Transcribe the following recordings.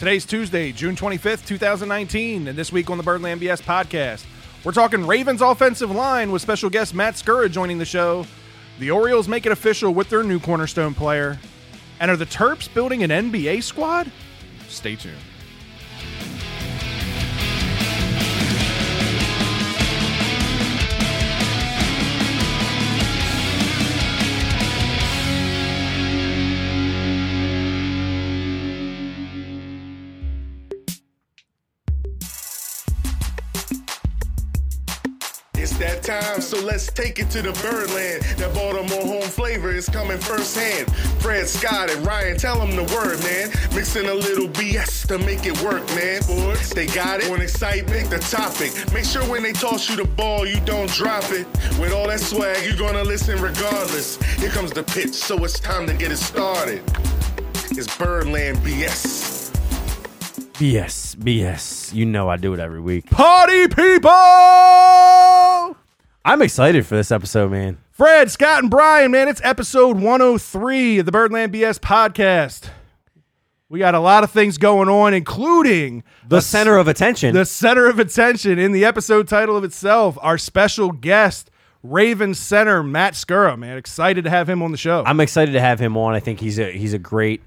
Today's Tuesday, June 25th, 2019, and this week on the Birdland BS podcast, we're talking Ravens offensive line with special guest Matt Skura joining the show. The Orioles make it official with their new cornerstone player. And are the Terps building an NBA squad? Stay tuned. Time, so let's take it to the Birdland. That Baltimore home flavor is coming firsthand. Fred Scott and Ryan, tell them the word, man. Mixing a little BS to make it work, man. Boys, they got it. On excitement, the topic. Make sure when they toss you the ball, you don't drop it. With all that swag, you're gonna listen regardless. Here comes the pitch, so it's time to get it started. It's Birdland BS. BS, BS. You know I do it every week. Party people! I'm excited for this episode, man. Fred, Scott, and Brian, man, it's episode 103 of the Birdland BS podcast. We got a lot of things going on, including The center of attention. the center of attention in the episode title of itself, our special guest, Raven center Matt Skura. Man, excited to have him on the show. I'm excited to have him on. I think he's a he's a great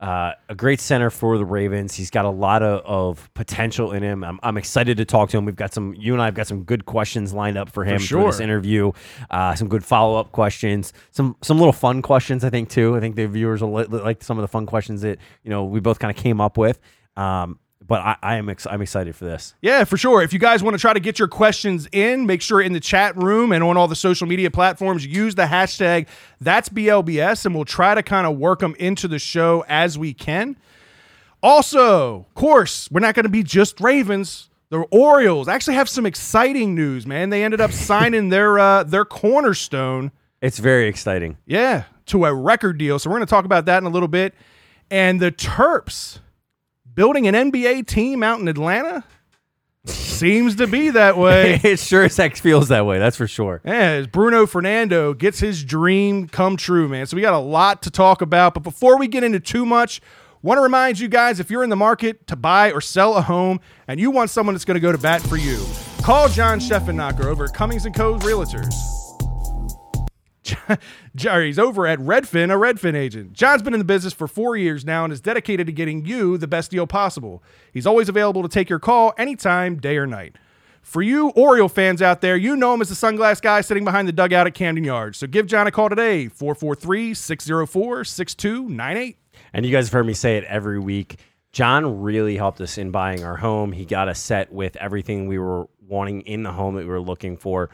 uh, a great center for the Ravens. He's got a lot of, of potential in him. I'm, I'm excited to talk to him. We've got some you and I have got some good questions lined up for him for, sure. this interview. Uh, some good follow up questions. Some some little fun questions I think too. I think the viewers will li- like some of the fun questions that you know we both kind of came up with. Um, but I, I am ex- I'm excited for this. Yeah, for sure. If you guys want to try to get your questions in, make sure in the chat room and on all the social media platforms, use the hashtag that's BLBS, and we'll try to kind of work them into the show as we can. Also, of course, we're not going to be just Ravens. The Orioles actually have some exciting news, man. They ended up signing their uh, their cornerstone, It's very exciting. yeah, to a record deal. So we're going to talk about that in a little bit. And the Terps building an NBA team out in Atlanta seems to be that way. it sure as heck feels that way. That's for sure. Yeah, as Bruno Fernando gets his dream come true, man. So we got a lot to talk about. But before we get into too much, want to remind you guys if you're in the market to buy or sell a home and you want someone that's going to go to bat for you, call John Scheffenacher over at Cummings and Co. Realtors. Jerry's over at Redfin, a Redfin agent. John's been in the business for four years now and is dedicated to getting you the best deal possible. He's always available to take your call anytime, day or night. For you Oriole fans out there, you know him as the sunglass guy sitting behind the dugout at Camden Yards. So give John a call today, 443 604 6298. And you guys have heard me say it every week. John really helped us in buying our home. He got us set with everything we were wanting in the home that we were looking for.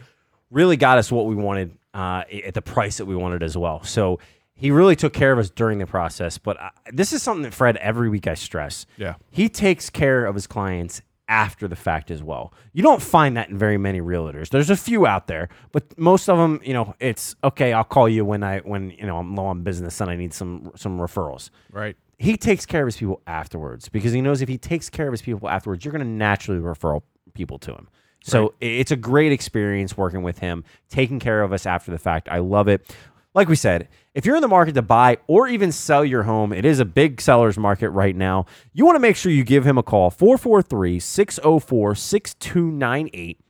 Really got us what we wanted uh, at the price that we wanted as well. So he really took care of us during the process. But I, this is something that Fred every week I stress. Yeah. he takes care of his clients after the fact as well. You don't find that in very many realtors. There's a few out there, but most of them, you know, it's okay. I'll call you when I when you know I'm low on business and I need some some referrals Right. he takes care of his people afterwards because he knows if he takes care of his people afterwards, you're going to naturally refer people to him. So it's a great experience working with him, taking care of us after the fact. I love it. Like we said, if you're in the market to buy or even sell your home, it is a big seller's market right now. You want to make sure you give him a call 443 604 6298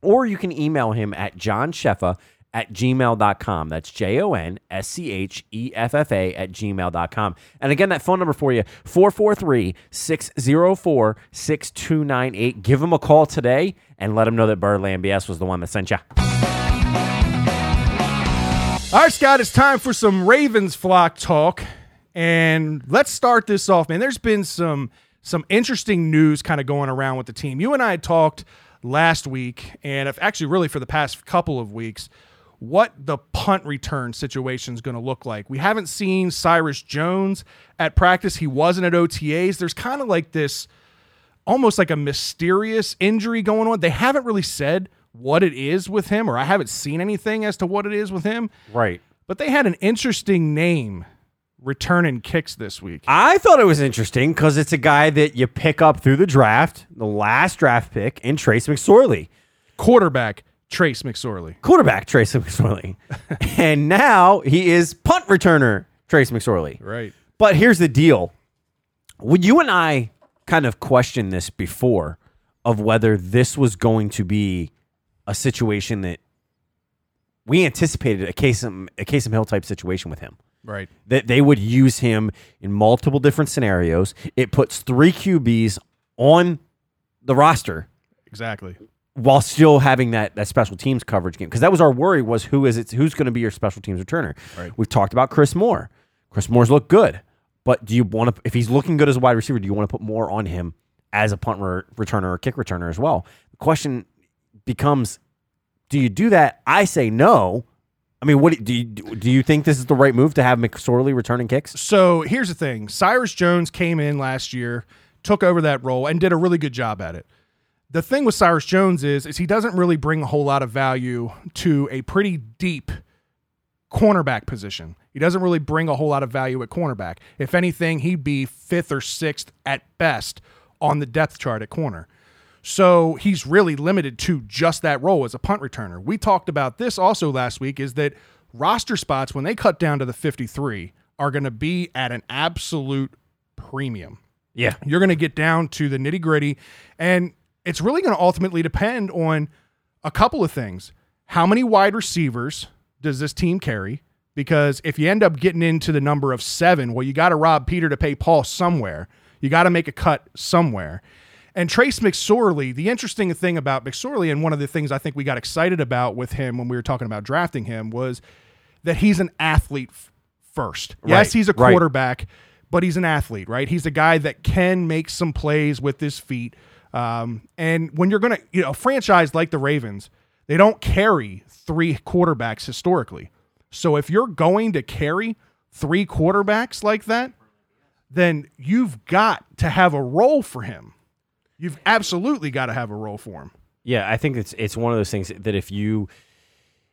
or you can email him at johnsheffa at gmail.com. That's J O N S C H E F F A at gmail.com. And again, that phone number for you 443 604 6298. Give him a call today and let them know that Birdland BS was the one that sent you. All right, Scott, it's time for some Ravens flock talk. And let's start this off, man. There's been some some interesting news kind of going around with the team. You and I talked last week, and if actually really for the past couple of weeks, what the punt return situation is going to look like. We haven't seen Cyrus Jones at practice. He wasn't at OTAs. There's kind of like this almost like a mysterious injury going on. They haven't really said what it is with him, or I haven't seen anything as to what it is with him. Right. But they had an interesting name returning kicks this week. I thought it was interesting because it's a guy that you pick up through the draft, the last draft pick in Trace McSorley. Quarterback Trace McSorley. Quarterback Trace McSorley. and now he is punt returner Trace McSorley. Right. But here's the deal. When you and I kind of questioned this before of whether this was going to be a situation that we anticipated a Taysom um, a Taysom Hill type situation with him. Right. That they would use him in multiple different scenarios. It puts three QBs on the roster Exactly. while still having that that special teams coverage game because that was our worry was who is it who's going to be your special teams returner. Right. We've talked about Chris Moore. Chris Moore's looked good, but do you want to if he's looking good as a wide receiver, do you want to put more on him as a punt re- returner or kick returner as well? The question becomes, do you do that? I say no. I mean, what do you do? You think this is the right move to have McSorley returning kicks? So here's the thing Cyrus Jones came in last year, took over that role, and did a really good job at it. The thing with Cyrus Jones is, is he doesn't really bring a whole lot of value to a pretty deep cornerback position. He doesn't really bring a whole lot of value at cornerback. If anything, he'd be fifth or sixth at best on the depth chart at corner. So he's really limited to just that role as a punt returner. We talked about this also last week is that roster spots, when they cut down to the 53, are going to be at an absolute premium. Yeah. You're going to get down to the nitty gritty. And it's really going to ultimately depend on a couple of things. How many wide receivers does this team carry? Because if you end up getting into the number of seven, well, you got to rob Peter to pay Paul somewhere. You got to make a cut somewhere. And Trace McSorley, the interesting thing about McSorley, and one of the things I think we got excited about with him when we were talking about drafting him was that he's an athlete first. Yes, he's a right. quarterback, but he's an athlete, right? He's a guy that can make some plays with his feet. Um, and when you're going to, you know, a franchise like the Ravens, they don't carry three quarterbacks historically. So if you're going to carry three quarterbacks like that, then you've got to have a role for him. You've absolutely got to have a role for him. Yeah, I think it's it's one of those things that if you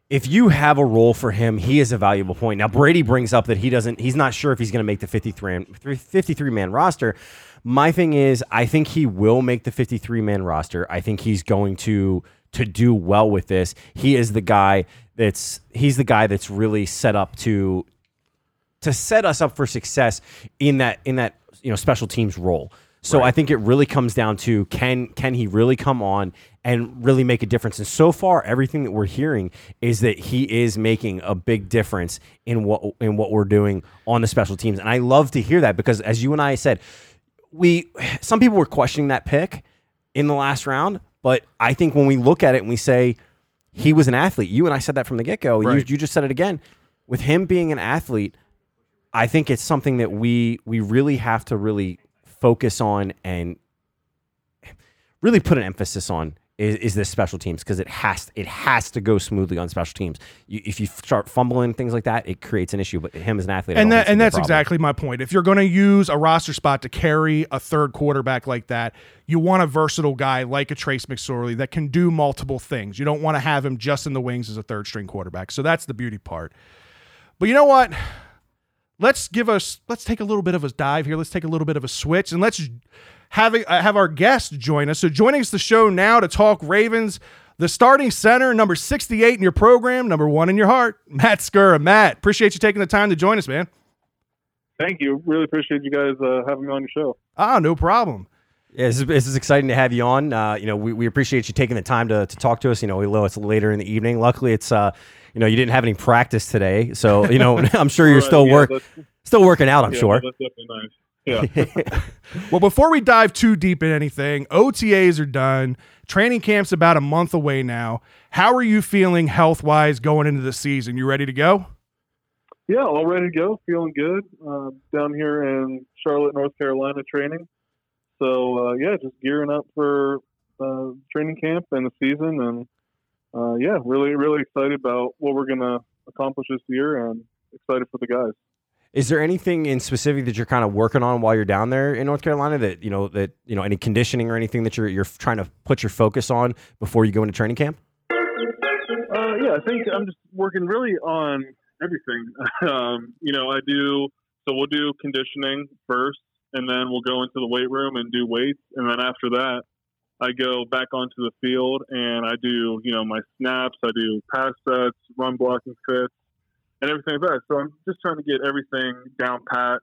if you have a role for him, he is a valuable point. Now Brady brings up that he doesn't he's not sure if he's going to make the 53 53 man roster. My thing is I think he will make the 53 man roster. I think he's going to to do well with this. He is the guy that's he's the guy that's really set up to to set us up for success in that in that you know special teams role. So I think it really comes down to can can he really come on and really make a difference? And so far, everything that we're hearing is that he is making a big difference in what in what we're doing on the special teams. And I love to hear that because, as you and I said, we some people were questioning that pick in the last round, but I think when we look at it and we say he was an athlete, you and I said that from the get go. You, you just said it again. With him being an athlete, I think it's something that we we really have to really focus on and really put an emphasis on is, is this special teams because it has it has to go smoothly on special teams. You, if you start fumbling things like that, it creates an issue. But him as an athlete, and that and that's problem. exactly my point. If you're going to use a roster spot to carry a third quarterback like that, you want a versatile guy like a Trace McSorley that can do multiple things. You don't want to have him just in the wings as a third string quarterback. So that's the beauty part. But you know what? Let's give us let's take a little bit of a dive here. Let's take a little bit of a switch and let's have a, uh, have our guest join us. So joining us the show now to talk Ravens, the starting center, number 68 in your program, number 1 in your heart, Matt Skura. Matt, appreciate you taking the time to join us, man. Thank you. Really appreciate you guys uh, having me on your show. Ah, no problem. Yeah, this is, this is exciting to have you on. Uh, you know, we, we appreciate you taking the time to, to talk to us. You know, we know it's later in the evening. Luckily, it's uh, you know, you didn't have any practice today, so you know, I'm sure you're Right, still yeah, work still working out. I'm yeah, sure. That's definitely nice. Yeah. Well, before we dive too deep in anything, OTAs are done. Training camp's about a month away now. How are you feeling health wise going into the season? You ready to go? yeah, all ready to go. Feeling good. Uh, down here in Charlotte, North Carolina training. So, uh, yeah, just gearing up for uh, training camp and the season. And, uh, yeah, really, really excited about what we're going to accomplish this year and excited for the guys. Is there anything in specific that you're kind of working on while you're down there in North Carolina that you know that you know any conditioning or anything that you're you're trying to put your focus on before you go into training camp? Uh, yeah, I think I'm just working really on everything. um, you know, I do so we'll do conditioning first, and then we'll go into the weight room and do weights, and then after that, I go back onto the field and I do you know my snaps, I do pass sets, run blocking fits, and everything like that. So I'm just trying to get everything down pat,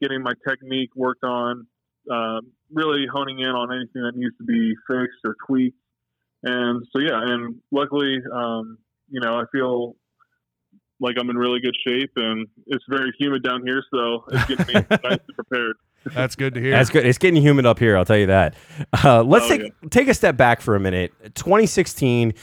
getting my technique worked on. Um, really honing in on anything that needs to be fixed or tweaked. And so, yeah, and luckily, um, you know, I feel like I'm in really good shape, and it's very humid down here, so it's getting me nice and prepared. That's good to hear. That's good. It's getting humid up here. I'll tell you that. Uh, let's Oh, take yeah. take a step back for a minute. 2016,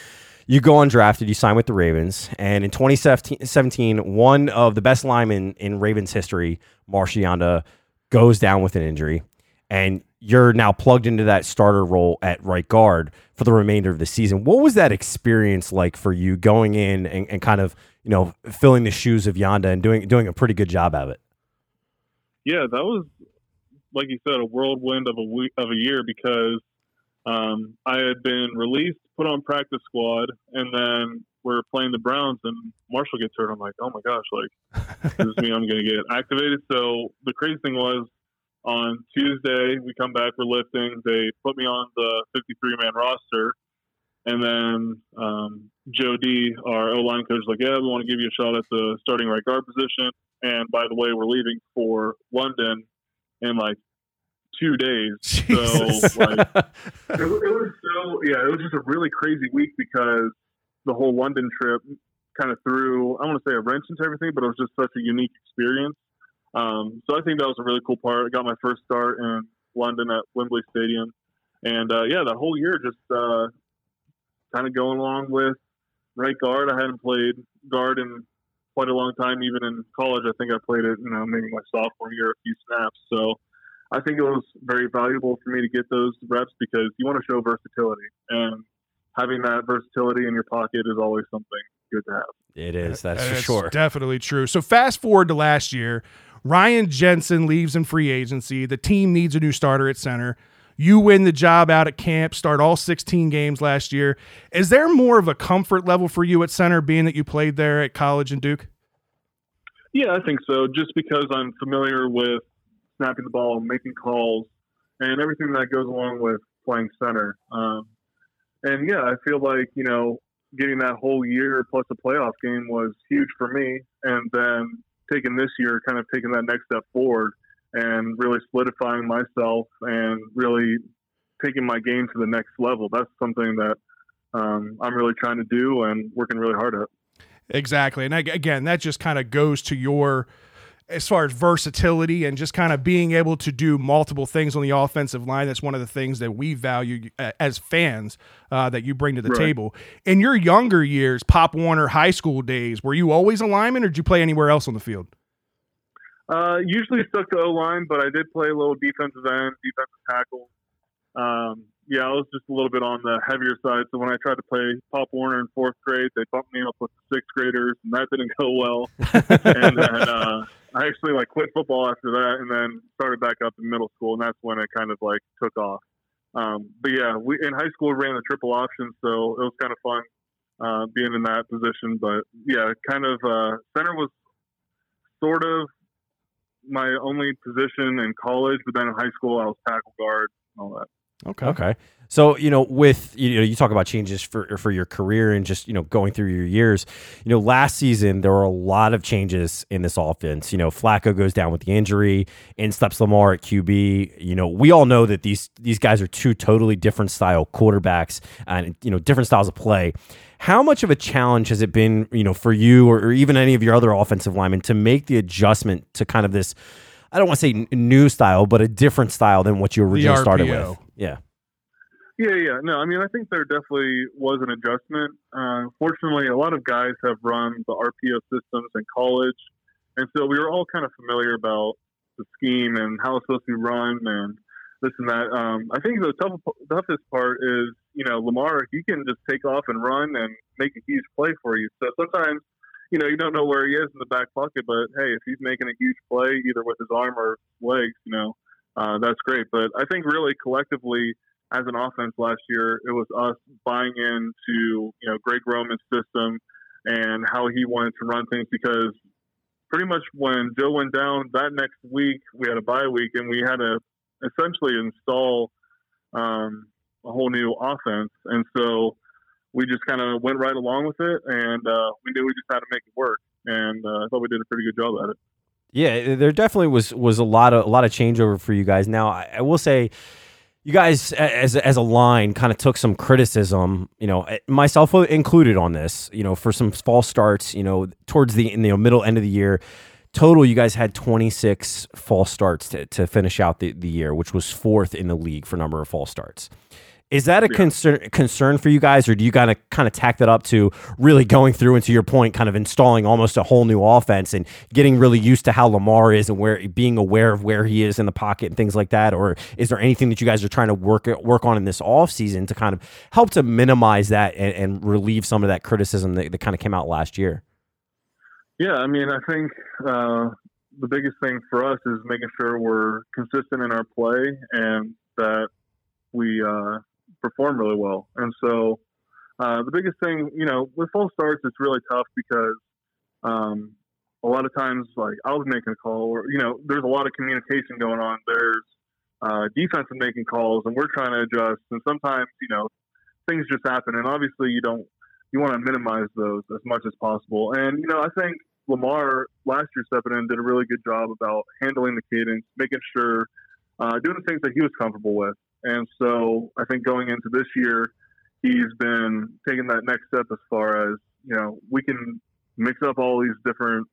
you go undrafted. You sign with the Ravens, and in 2017, one of the best linemen in Ravens history, Marshall Yanda, goes down with an injury, and you're now plugged into that starter role at right guard for the remainder of the season. What was that experience like for you going in and, and kind of you know filling the shoes of Yanda and doing doing a pretty good job of it? yeah, that was like you said, a whirlwind of a week of a year because um, I had been released, put on practice squad, and then we're playing the Browns, and Marshall gets hurt. I'm like, oh my gosh, like this is me. I'm going to get activated? So the crazy thing was, on Tuesday we come back, we're lifting. They put me on the 53 man roster, and then um, Joe D, our O line coach, like, yeah, we want to give you a shot at the starting right guard position. And by the way, we're leaving for London in like two days. Jesus. So like, it, it was so yeah, it was just a really crazy week because the whole London trip kind of threw I want to say a wrench into everything, but it was just such a unique experience. Um, so I think that was a really cool part. I got my first start in London at Wembley Stadium, and uh, yeah, that whole year just uh, kind of going along with right guard. I hadn't played guard in quite a long time, even in college. I think I played it, you know, maybe my sophomore year, a few snaps. So I think it was very valuable for me to get those reps because you want to show versatility, and having that versatility in your pocket is always something good to have. It is. That's for That's sure. Definitely true. So fast forward to last year, Ryan Jensen leaves in free agency. The team needs a new starter at center. You win the job out at camp, start all 16 games last year. Is there more of a comfort level for you at center, being that you played there at college and Duke? Yeah, I think so. Just because I'm familiar with snapping the ball, making calls, and everything that goes along with playing center. Um, and yeah, I feel like you know getting that whole year plus a playoff game was huge for me, and then taking this year, kind of taking that next step forward and really solidifying myself and really taking my game to the next level. That's something that um, I'm really trying to do and working really hard at. Exactly. And ag- again, that just kind of goes to your as far as versatility and just kind of being able to do multiple things on the offensive line. That's one of the things that we value as fans uh, that you bring to the Right. table. In your younger years, Pop Warner high school days, were you always a lineman or did you play anywhere else on the field? Uh, usually stuck to O line, but I did play a little defensive end, defensive tackle. Um, yeah, I was just a little bit on the heavier side. So when I tried to play Pop Warner in fourth grade, they bumped me up with the sixth graders, and that didn't go well. and then uh, I actually like quit football after that, and then started back up in middle school, and that's when it kind of like took off. Um, but yeah, we in high school we ran the triple option, so it was kind of fun uh, being in that position. But yeah, kind of uh, center was sort of my only position in college, but then in high school I was tackle guard and all that. Okay. Okay. So, you know, with you know, you talk about changes for for your career and just, you know, going through your years. You know, last season there were a lot of changes in this offense. You know, Flacco goes down with the injury, in steps Lamar at QB. You know, we all know that these these guys are two totally different style quarterbacks and you know, different styles of play. How much of a challenge has it been, you know, for you or, or even any of your other offensive linemen to make the adjustment to kind of this I don't want to say new style, but a different style than what you originally started with. Yeah. Yeah, yeah. No, I mean, I think there definitely was an adjustment. Uh, fortunately, a lot of guys have run the RPO systems in college. And so we were all kind of familiar about the scheme and how it's supposed to be run and this and that. Um, I think the tough, toughest part is, you know, Lamar, he can just take off and run and make a huge play for you. So sometimes, you know, you don't know where he is in the back pocket, but hey, if he's making a huge play, either with his arm or legs, you know, uh, that's great. But I think really collectively, as an offense last year, it was us buying into you know Greg Roman's system and how he wanted to run things because pretty much when Joe went down that next week, we had a bye week and we had to essentially install um, a whole new offense, and so we just kind of went right along with it, and uh, we knew we just had to make it work, and uh, I thought we did a pretty good job at it. Yeah, there definitely was was a lot of a lot of changeover for you guys. Now, I, I will say, you guys as as a line kind of took some criticism, you know, eh, myself included on this, you know, for some false starts, you know, towards the in the middle end of the year. Total, you guys had 26 false starts to, to finish out the, the year, which was fourth in the league for number of false starts. Is that a yeah. concern concern for you guys, or do you kind of kind of tack that up to really going through and to your point, kind of installing almost a whole new offense and getting really used to how Lamar is and where being aware of where he is in the pocket and things like that? Or is there anything that you guys are trying to work work on in this off season to kind of help to minimize that and, and relieve some of that criticism that, that kind of came out last year? Yeah, I mean, I think uh, the biggest thing for us is making sure we're consistent in our play and that we uh, perform really well. And so uh, the biggest thing, you know, with false starts, it's really tough because um, a lot of times, like I was making a call, or you know, there's a lot of communication going on. There's uh, defensive making calls, and we're trying to adjust. And sometimes, you know, things just happen, and obviously, you don't you want to minimize those as much as possible. And you know, I think Lamar last year stepping in did a really good job about handling the cadence, making sure uh, doing the things that he was comfortable with. And so I think going into this year, he's been taking that next step as far as, you know, we can mix up all these different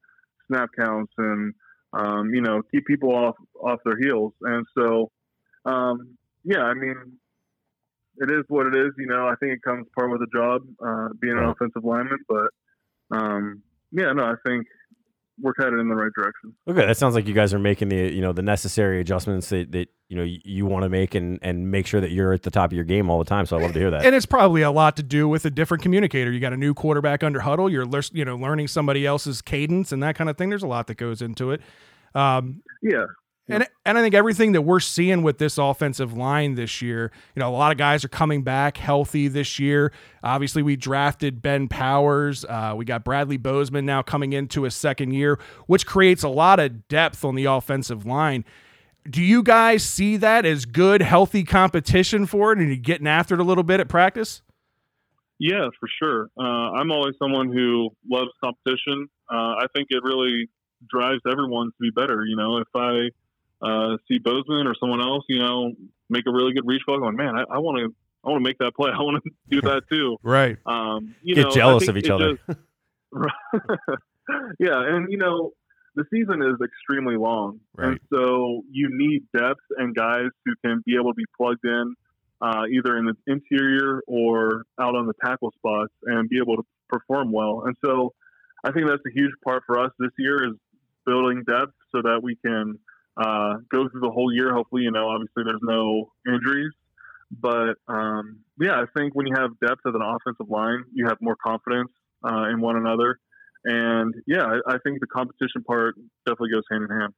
snap counts and, um, you know, keep people off, off their heels. And so, um, yeah, I mean, it is what it is. You know, I think it comes part with the job, uh, being an offensive lineman, but, um, yeah, no, I think we're headed in the right direction. Okay, that sounds like you guys are making the you know the necessary adjustments that, that you know you, you want to make and and make sure that you're at the top of your game all the time. So I love to hear that. And it's probably a lot to do with a different communicator. You got a new quarterback under huddle. You're you know learning somebody else's cadence and that kind of thing. There's a lot that goes into it. Um, yeah, and and I think everything that we're seeing with this offensive line this year, you know, a lot of guys are coming back healthy this year. Obviously, we drafted Ben Powers. Uh, we got Bradley Bozeman now coming into a second year, which creates a lot of depth on the offensive line. Do you guys see that as good, healthy competition for it, and you getting after it a little bit at practice? Yeah, for sure. Uh, I'm always someone who loves competition. Uh, I think it really drives everyone to be better. You know, if I uh, see Bozeman or someone else, you know, make a really good reach ball, going, man, I want to, I want to make that play. I want to do that too. right. Um, you Get know, jealous of each other. Just, yeah, and you know, the season is extremely long, right. and so you need depth and guys who can be able to be plugged in, uh, either in the interior or out on the tackle spots, and be able to perform well. And so, I think that's a huge part for us this year is building depth so that we can uh, go through the whole year. Hopefully, you know, obviously there's no injuries, but um, yeah, I think when you have depth as an offensive line, you have more confidence uh, in one another, and yeah, I, I think the competition part definitely goes hand in hand.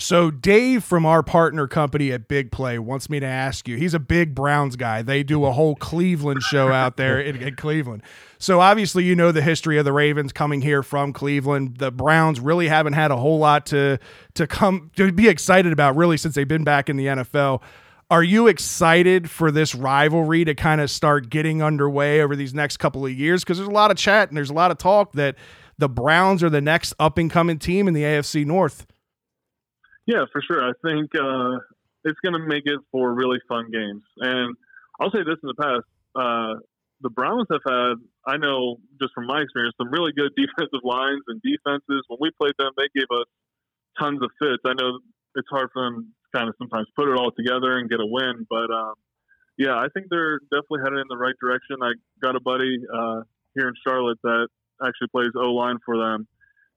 So Dave from our partner company at Big Play wants me to ask you. He's a big Browns guy. They do a whole Cleveland show out there in, in, Cleveland. So obviously you know the history of the Ravens coming here from Cleveland. The Browns really haven't had a whole lot to to come to be excited about really since they've been back in the NFL. Are you excited for this rivalry to kind of start getting underway over these next couple of years? Because there's a lot of chat and there's a lot of talk that the Browns are the next up and coming team in the AFC North. Yeah, for sure. I think uh, it's going to make it for really fun games. And I'll say this in the past uh, the Browns have had, I know just from my experience, some really good defensive lines and defenses. When we played them, they gave us tons of fits. I know it's hard for them to kind of sometimes put it all together and get a win, but um, yeah, I think they're definitely headed in the right direction. I got a buddy uh, here in Charlotte that actually plays O line for them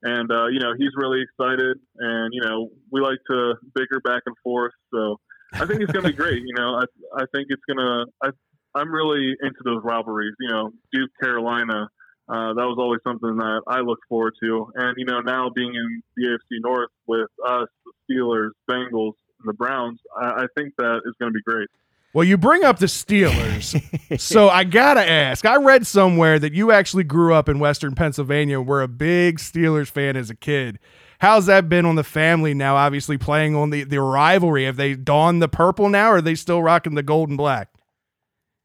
and uh, you know he's really excited, and you know we like to bicker back and forth. So I think it's going to be great. You know, I I think it's going to. I I'm really into those rivalries. You know, Duke Carolina. Uh, that was always something that I look forward to, and you know now being in the AFC North with us, the Steelers, Bengals, and the Browns, I, I think that is going to be great. Well, you bring up the Steelers. so I got to ask. I read somewhere that you actually grew up in Western Pennsylvania, were a big Steelers fan as a kid. How's that been on the family now, obviously playing on the, the rivalry? Have they donned the purple now, or are they still rocking the gold and black?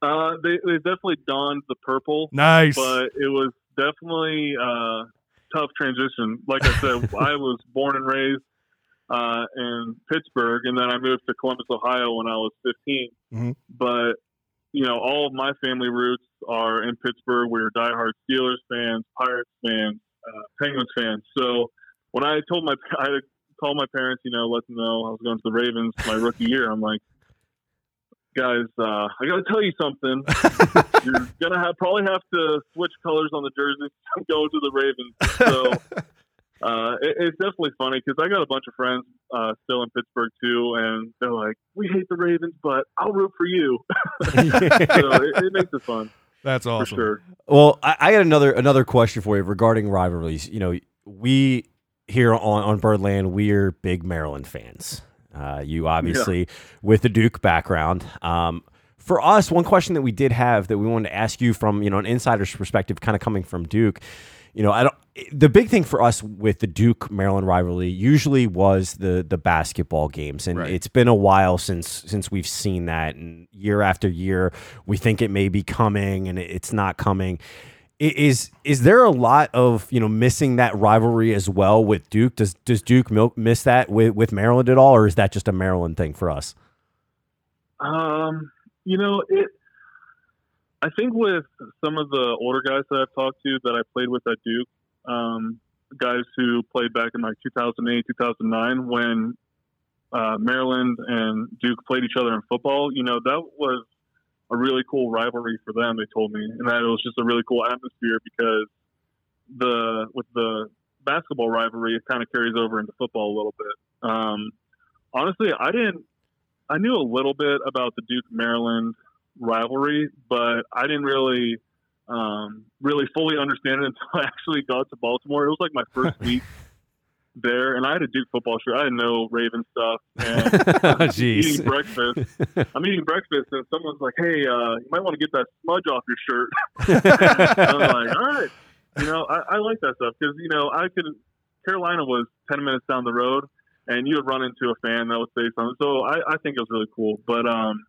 Uh, they, they definitely donned the purple. Nice. But it was definitely uh, tough transition. Like I said, I was born and raised uh, in Pittsburgh, and then I moved to Columbus, Ohio when I was 15. Mhm. But you know, all of my family roots are in Pittsburgh. We're diehard Steelers fans, Pirates fans, uh, Penguins fans. So when I told my, I had to call my parents, you know, let them know I was going to the Ravens my rookie year. I'm like, guys, uh, I got to tell you something. You're gonna have probably have to switch colors on the jersey. I'm going to the Ravens. So uh, it, it's definitely funny because I got a bunch of friends uh, still in Pittsburgh too, and they're like, "We hate the Ravens, but I'll root for you." so it, it makes it fun That's for awesome. sure. Well, I, I got another another question for you regarding rivalries. You know, we here on on Birdland, we're big Maryland fans. Uh, you obviously with the Duke background. Um, for us, one question that we did have that we wanted to ask you from you know an insider's perspective, kind of coming from Duke. You know, I don't. The big thing for us with the Duke Maryland rivalry usually was the the basketball games, and Right. it's been a while since since we've seen that. And year after year, we think it may be coming, and it's not coming. Is is there a lot of you know missing that rivalry as well with Duke? Does does Duke miss that with, with Maryland at all, or is that just a Maryland thing for us? Um, you know, it. I think with some of the older guys that I've talked to that I played with at Duke, um, guys who played back in like 2008, 2009, when uh, Maryland and Duke played each other in football, you know, that was a really cool rivalry for them. They told me, and that it was just a really cool atmosphere because the with the basketball rivalry, it kind of carries over into football a little bit. Um, honestly, I didn't. I knew a little bit about the Duke Maryland rivalry, but I didn't really, um, really fully understand it until I actually got to Baltimore. It was like my first week there, and I had a Duke football shirt. I had no Raven stuff, and eating Jeez. breakfast. I'm eating breakfast, and someone's like, "Hey, uh, you might want to get that smudge off your shirt." I'm like, "All right." You know, I, I like that stuff because you know I could. Carolina was ten minutes down the road, and you would run into a fan that would say something. So I, I think it was really cool. But um,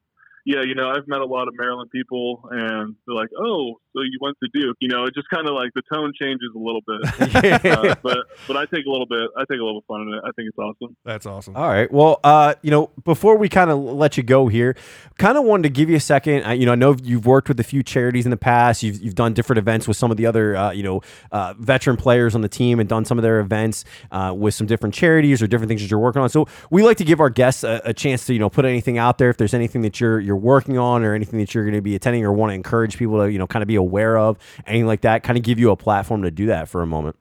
yeah, you know, I've met a lot of Maryland people, and they're like, "Oh, so you went to Duke?" You know, it just kind of like the tone changes a little bit. Uh, but but I take a little bit. I take a little fun in it. I think it's awesome. That's awesome. All right. Well, uh, you know, before we kind of let you go here, kind of wanted to give you a second. I, you know, I know you've worked with a few charities in the past. You've, you've done different events with some of the other, uh, you know, uh, veteran players on the team and done some of their events uh, with some different charities or different things that you're working on. So we like to give our guests a, a chance to, you know, put anything out there. If there's anything that you're you're working on or anything that you're going to be attending or want to encourage people to, you know, kind of be aware of, anything like that, kind of give you a platform to do that for a moment.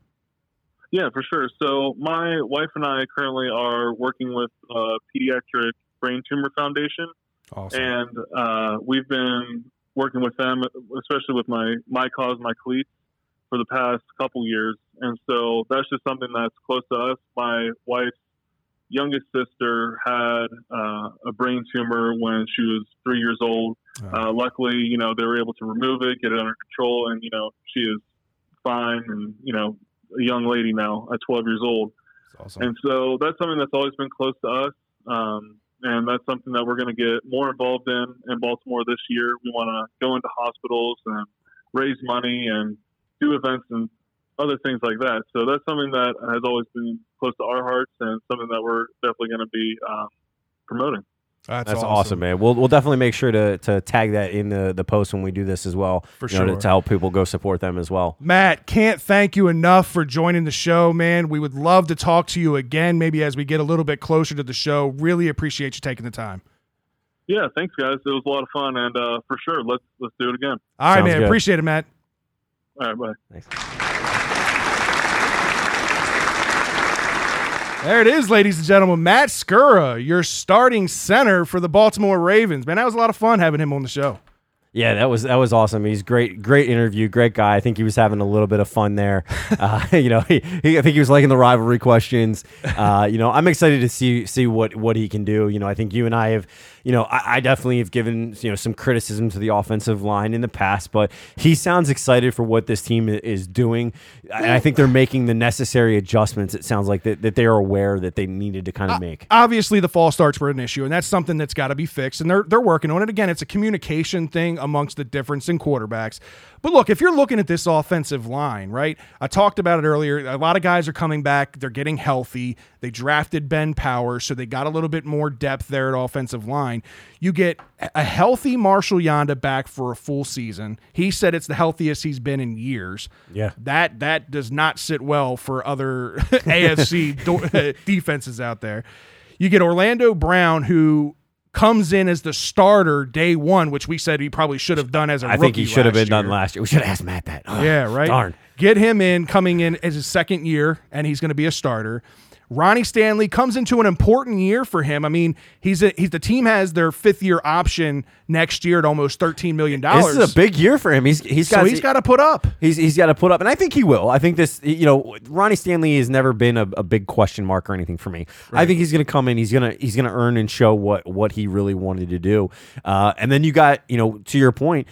Yeah, for sure. So my wife and I currently are working with uh, Pediatric Brain Tumor Foundation, Awesome. and uh, we've been working with them, especially with my my cause, my cleats, for the past couple years. And so that's just something that's close to us. My wife's youngest sister had uh, a brain tumor when she was three years old. Uh, luckily, you know, they were able to remove it, get it under control, and you know, she is fine and you know, a young lady now at 12 years old. Awesome. And so that's something that's always been close to us. Um, and that's something that we're going to get more involved in in Baltimore this year. We want to go into hospitals and raise money and do events and other things like that. So that's something that has always been close to our hearts and something that we're definitely going to be um, promoting. That's, That's awesome. man. We'll we'll definitely make sure to to tag that in the the post when we do this as well. For you know, to- sure. to help people go support them as well. Matt, can't thank you enough for joining the show, man. We would love to talk to you again, maybe as we get a little bit closer to the show. Really appreciate you taking the time. Yeah, thanks guys. It was a lot of fun, and uh, for sure, let's let's do it again. All right, Sounds man. good. Appreciate it, Matt. All right, bye. Thanks. There it is, ladies and gentlemen. Matt Skura, your starting center for the Baltimore Ravens. Man, that was a lot of fun having him on the show. Yeah, that was that was awesome. He's great, great interview, great guy. I think he was having a little bit of fun there. Uh, you know, he, he I think he was liking the rivalry questions. Uh, you know, I'm excited to see see what what he can do. You know, I think you and I have, you know, I, I definitely have given you know some criticism to the offensive line in the past, but he sounds excited for what this team is doing, and I think they're making the necessary adjustments. It sounds like that that they are aware that they needed to kind of make. Obviously, the fall starts were an issue, and that's something that's got to be fixed. And they're they're working on it. Again, it's a communication thing amongst the difference in quarterbacks. But look, if you're looking at this offensive line, right? I talked about it earlier. A lot of guys are coming back. They're getting healthy. They drafted Ben Powers, so they got a little bit more depth there at offensive line. You get a healthy Marshall Yanda back for a full season. He said it's the healthiest he's been in years. Yeah. That that does not sit well for other AFC do- defenses out there. You get Orlando Brown, who comes in as the starter day one, which we said he probably should have done as a I think he should have been done last year. We should have asked Matt that. Ugh, Yeah, right. Darn. Get him in, coming in as his second year, and he's going to be a starter. Ronnie Stanley comes into an important year for him. I mean, he's a, he's the team has their fifth year option next year at almost thirteen million dollars. This is a big year for him. He's he's so got he's got to put up. He's he's got to put up, and I think he will. I think this, you know, Ronnie Stanley has never been a, a big question mark or anything for me. I think he's going to come in. He's gonna he's gonna earn and show what what he really wanted to do. Uh, and then you got, you know, to your point,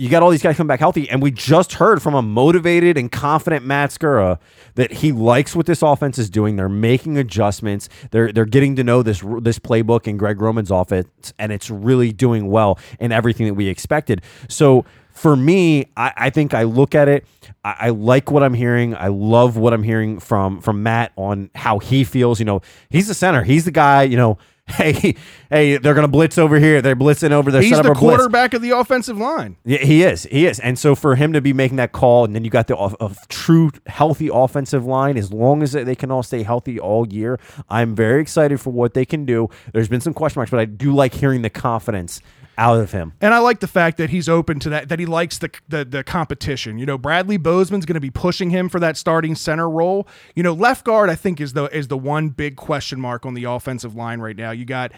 you got all these guys come back healthy, and we just heard from a motivated and confident Matt Skura that he likes what this offense is doing. They're making adjustments. They're they're getting to know this this playbook and Greg Roman's offense, and it's really doing well in everything that we expected. So for me, I, I think I look at it. I, I like what I'm hearing. I love what I'm hearing from from Matt on how he feels. You know, he's the center. He's the guy. You know, hey, hey, they're gonna blitz over here. They're blitzing over. They're He's the a blitz. quarterback of the offensive line. Yeah, he is. He is. And so for him to be making that call, and then you got the a true healthy offensive line, as long as they can all stay healthy all year, I'm very excited for what they can do. There's been some question marks, but I do like hearing the confidence out of him. And I like the fact that he's open to that, that he likes the the, the competition. You know, Bradley Bozeman's going to be pushing him for that starting center role. You know, left guard I think is the is the one big question mark on the offensive line right now. You got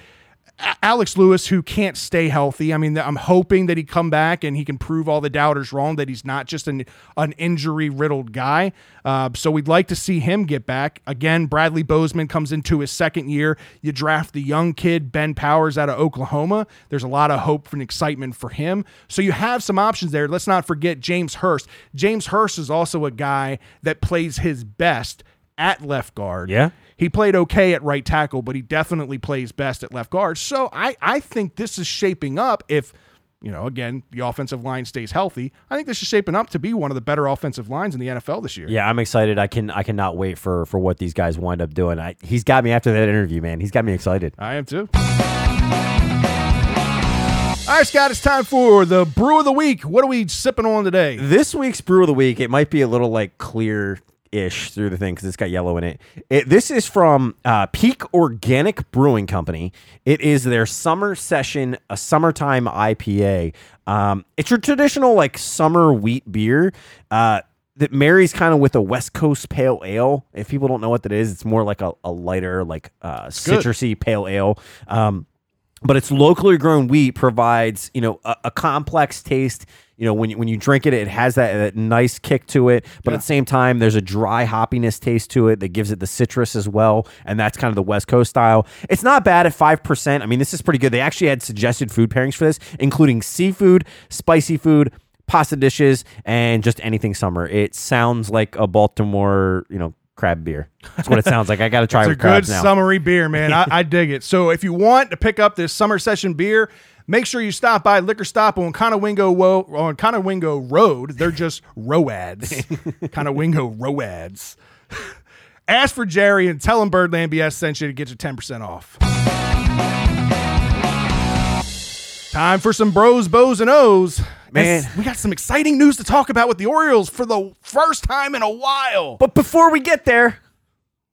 Alex Lewis who can't stay healthy. I mean, I'm hoping that he come back and he can prove all the doubters wrong that he's not just an an injury riddled guy. Uh, so we'd like to see him get back. Again, Bradley Bozeman comes into his second year. You draft the young kid Ben Powers out of Oklahoma. There's a lot of hope and excitement for him. So you have some options there. Let's not forget James Hurst. James Hurst is also a guy that plays his best at left guard. Yeah. He played okay at right tackle, but he definitely plays best at left guard. So I, I think this is shaping up if, you know, again, the offensive line stays healthy. I think this is shaping up to be one of the better offensive lines in the NFL this year. Yeah, I'm excited. I can I cannot wait for for what these guys wind up doing. I, he's got me after that interview, man. He's got me excited. I am too. All right, Scott, it's time for the brew of the week. What are we sipping on today? This week's brew of the week, it might be a little like clear ish through the thing because it's got yellow in it. it this is from uh, Peak Organic Brewing Company. It is their summer session, a summertime IPA. Um, it's your traditional like summer wheat beer. Uh, that marries kind of with a West Coast pale ale. If people don't know what that is, it's more like a, a lighter, like uh, citrusy pale ale. Um, but it's locally grown wheat provides you know a, a complex taste you know when you, when you drink it it has that, that nice kick to it but at the same time there's a dry hoppiness taste to it that gives it the citrus as well and that's kind of the west coast style. It's not bad at 5% i mean this is pretty good. They actually had suggested food pairings for this including seafood spicy food pasta dishes and just anything summer. It sounds like a baltimore you know crab beer. That's what it sounds like. I gotta try It's it a good now. summery beer, man. I, I dig it. So if you want to pick up this summer session beer, make sure you stop by Liquor Stop on Conowingo Wo- on Conowingo Road. They're just Roads. Conowingo Roads. Ask for Jerry and tell him Birdland BS sent you to get you 10% off. Time for some bros, bows, and O's. Man. And we got some exciting news to talk about with the Orioles for the first time in a while. But before we get there,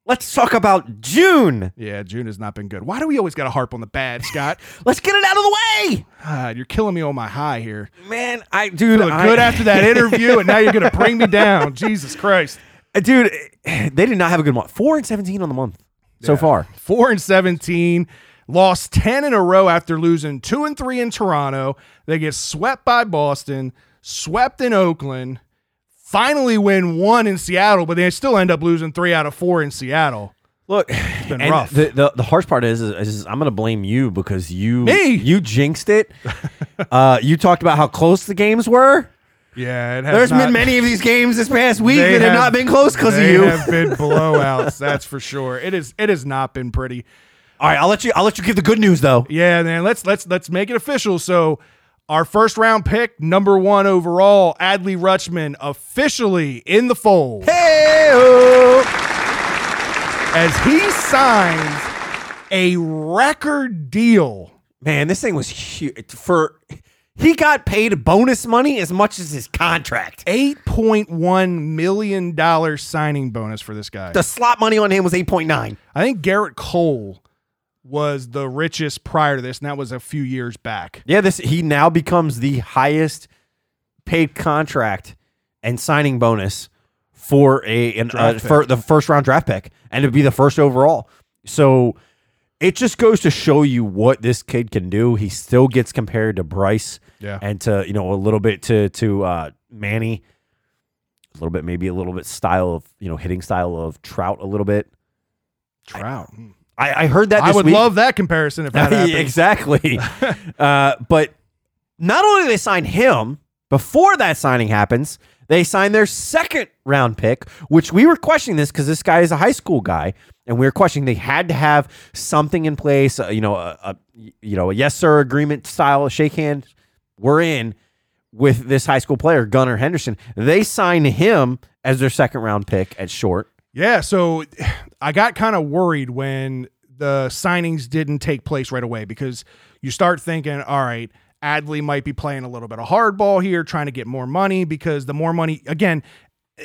let's talk about June. Yeah, June has not been good. Why do we always got to harp on the bad, Scott? Let's get it out of the way. God, you're killing me on my high here. Man, I dude, Feeling I- good after that interview, and now you're gonna bring me down. Jesus Christ. Uh, dude, they did not have a good month. 4 and 17 on the month so far. Four and seventeen, lost ten in a row after losing two and three in Toronto. They get swept by Boston, swept in Oakland, finally win one in Seattle, but they still end up losing three out of four in Seattle. Look, been and rough. The, the the harsh part is, is, is I'm going to blame you because you Me? you jinxed it. uh, you talked about how close the games were. Yeah, it has There's not- been many of these games this past week that have, have- not been close because of you. have been blowouts, that's for sure. It is. It has not been pretty. All right, I'll let you. I'll let you give the good news though. Yeah, man. Let's let's let's make it official. So Our first round pick, number one overall, Adley Rutschman, officially in the fold Hey, as he signs a record deal. man, this thing was huge. For he got paid bonus money as much as his contract. $8.1 million signing bonus for this guy. The slot money on him was eight point nine. I think Gerrit Cole was the richest prior to this, and that was a few years back. Yeah, this he now becomes the highest paid contract and signing bonus for a an, uh, for the first round draft pick and to be the first overall. So it just goes to show you what this kid can do. He still gets compared to Bryce Yeah. and to you know a little bit to to uh, Manny, a little bit maybe a little bit style of you know hitting style of Trout a little bit. Trout. I, I heard that I would week. love that comparison if that happened. exactly. uh, but not only they sign him before that signing happens, they sign their second round pick, which we were questioning this because this guy is a high school guy, and we were questioning they had to have something in place, uh, you know, a, a you know a yes sir agreement style shake hand. We're in with this high school player Gunnar Henderson. They sign him as their second round pick at short. Yeah, so I got kind of worried when the signings didn't take place right away because you start thinking, all right, Adley might be playing a little bit of hardball here, trying to get more money because the more money, again,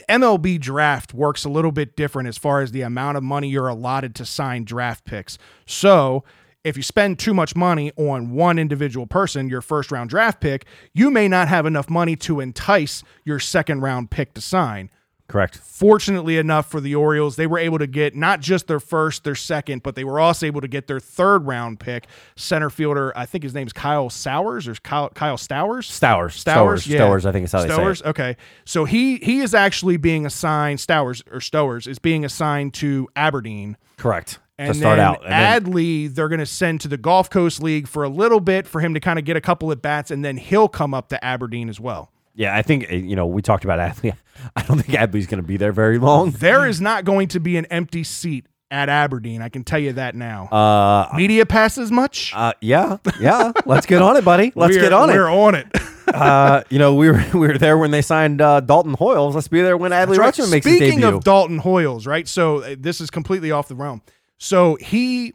MLB draft works a little bit different as far as the amount of money you're allotted to sign draft picks. So if you spend too much money on one individual person, your first round draft pick, you may not have enough money to entice your second round pick to sign Correct. fortunately enough for the Orioles, they were able to get not just their first, their second, but they were also able to get their third round pick, center fielder. I think his name's Kyle Sowers or Kyle, Kyle Stowers. Stowers. Stowers, Stowers. yeah. Stowers, I think is how they say Stowers. it. Okay, so he he is actually being assigned Stowers or Stowers is being assigned to Aberdeen. Correct. And to start then out. And then- Adley, they're going to send to the Gulf Coast League for a little bit for him to kind of get a couple at bats, and then he'll come up to Aberdeen as well. Yeah, I think uh, you know we talked about Adley. I don't think Adley's going to be there very long. There is not going to be an empty seat at Aberdeen. I can tell you that now. Uh, Media passes much? uh, yeah, yeah. Let's get on it, buddy. Let's We're- get on it. We're on it. Uh, you know, we were we were there when they signed uh, Dalton Hoyles. Let's be there when Adley Right. Rutschman makes his Speaking of Dalton Hoyles, right? So uh, this is completely off the realm. So he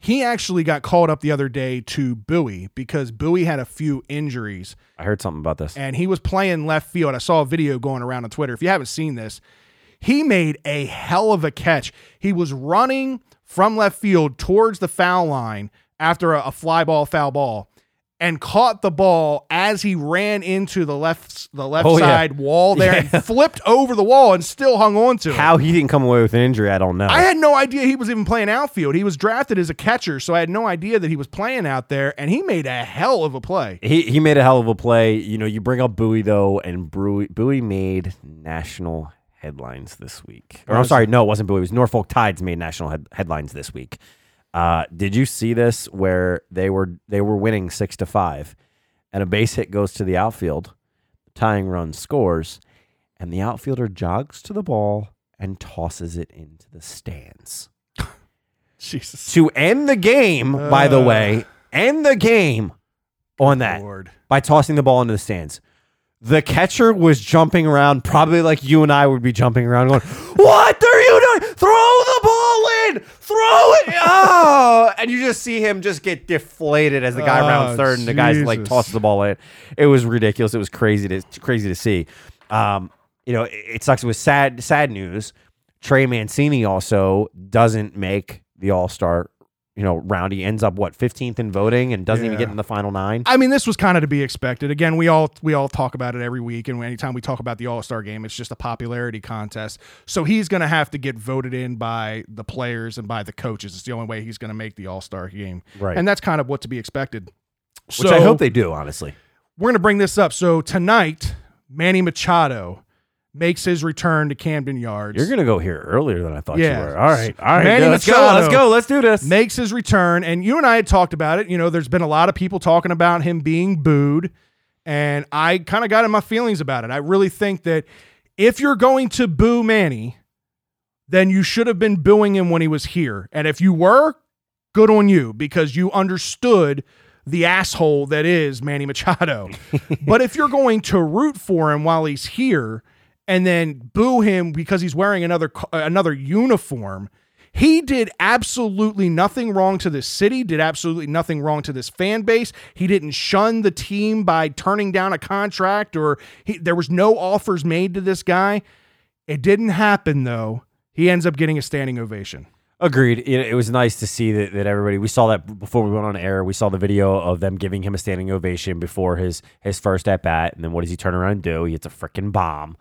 he actually got called up the other day to Bowie because Bowie had a few injuries I heard something about this. and he was playing left field. I saw a video going around on Twitter. If you haven't seen this, he made a hell of a catch. He was running from left field towards the foul line after a, a fly ball, foul ball, and caught the ball as he ran into the left the left Oh, yeah. side wall there Yeah. and flipped over the wall and still hung on to it. How he didn't come away with an injury, I don't know. I had no idea he was even playing outfield. He was drafted as a catcher, so I had no idea that he was playing out there, and he made a hell of a play. he he made a hell of a play. You know, you bring up Bowie though, and Bowie Bowie made national headlines this week. Or I'm sorry, no, it wasn't Bowie. It was Norfolk Tides made national head- headlines this week. Uh, did you see this where they were they were winning six to five, and a base hit goes to the outfield, tying run scores, and the outfielder jogs to the ball and tosses it into the stands Jesus. to end the game. by the Uh. way, end the game on that Lord. by tossing the ball into the stands. The catcher was jumping around, probably like you and I would be jumping around, going, "What are you doing? Throw the ball in! Throw it!" Oh, and you just see him just get deflated as the guy Oh, rounds third, and the guy's like tosses the ball in. It was ridiculous. It was crazy to crazy to see. Um, you know, it, it sucks. It was sad sad news. Trey Mancini also doesn't make the All Star. You know, round. He ends up what 15th in voting and doesn't even get in the final nine. I mean, this was kind of to be expected. Again, we all we all talk about it every week, and anytime we talk about the All Star game, it's just a popularity contest. So he's going to have to get voted in by the players and by the coaches. It's the only way he's going to make the All Star game, Right. And that's kind of what to be expected. Which I hope they do, honestly. we're going to bring this up. So tonight, Manny Machado makes his return to Camden Yards. You're gonna go here earlier than I thought Yeah. you were. All right, all right. Manny let's go. Machado Let's go. Let's do this. makes his return, and you and I had talked about it. You know, there's been a lot of people talking about him being booed, and I kind of got in my feelings about it. I really think that if you're going to boo Manny, then you should have been booing him when he was here. And if you were, good on you because you understood the asshole that is Manny Machado. but if you're going to root for him while he's here and then boo him because he's wearing another uh, another uniform, he did absolutely nothing wrong to this city, did absolutely nothing wrong to this fan base. He didn't shun the team by turning down a contract or he, there was no offers made to this guy. It didn't happen though. He ends up getting a standing ovation. Agreed. It, was nice to see that, that everybody. We saw that before we went on air. We saw the video of them giving him a standing ovation before his his first at bat, and then what does he turn around and do? He hits a freaking bomb,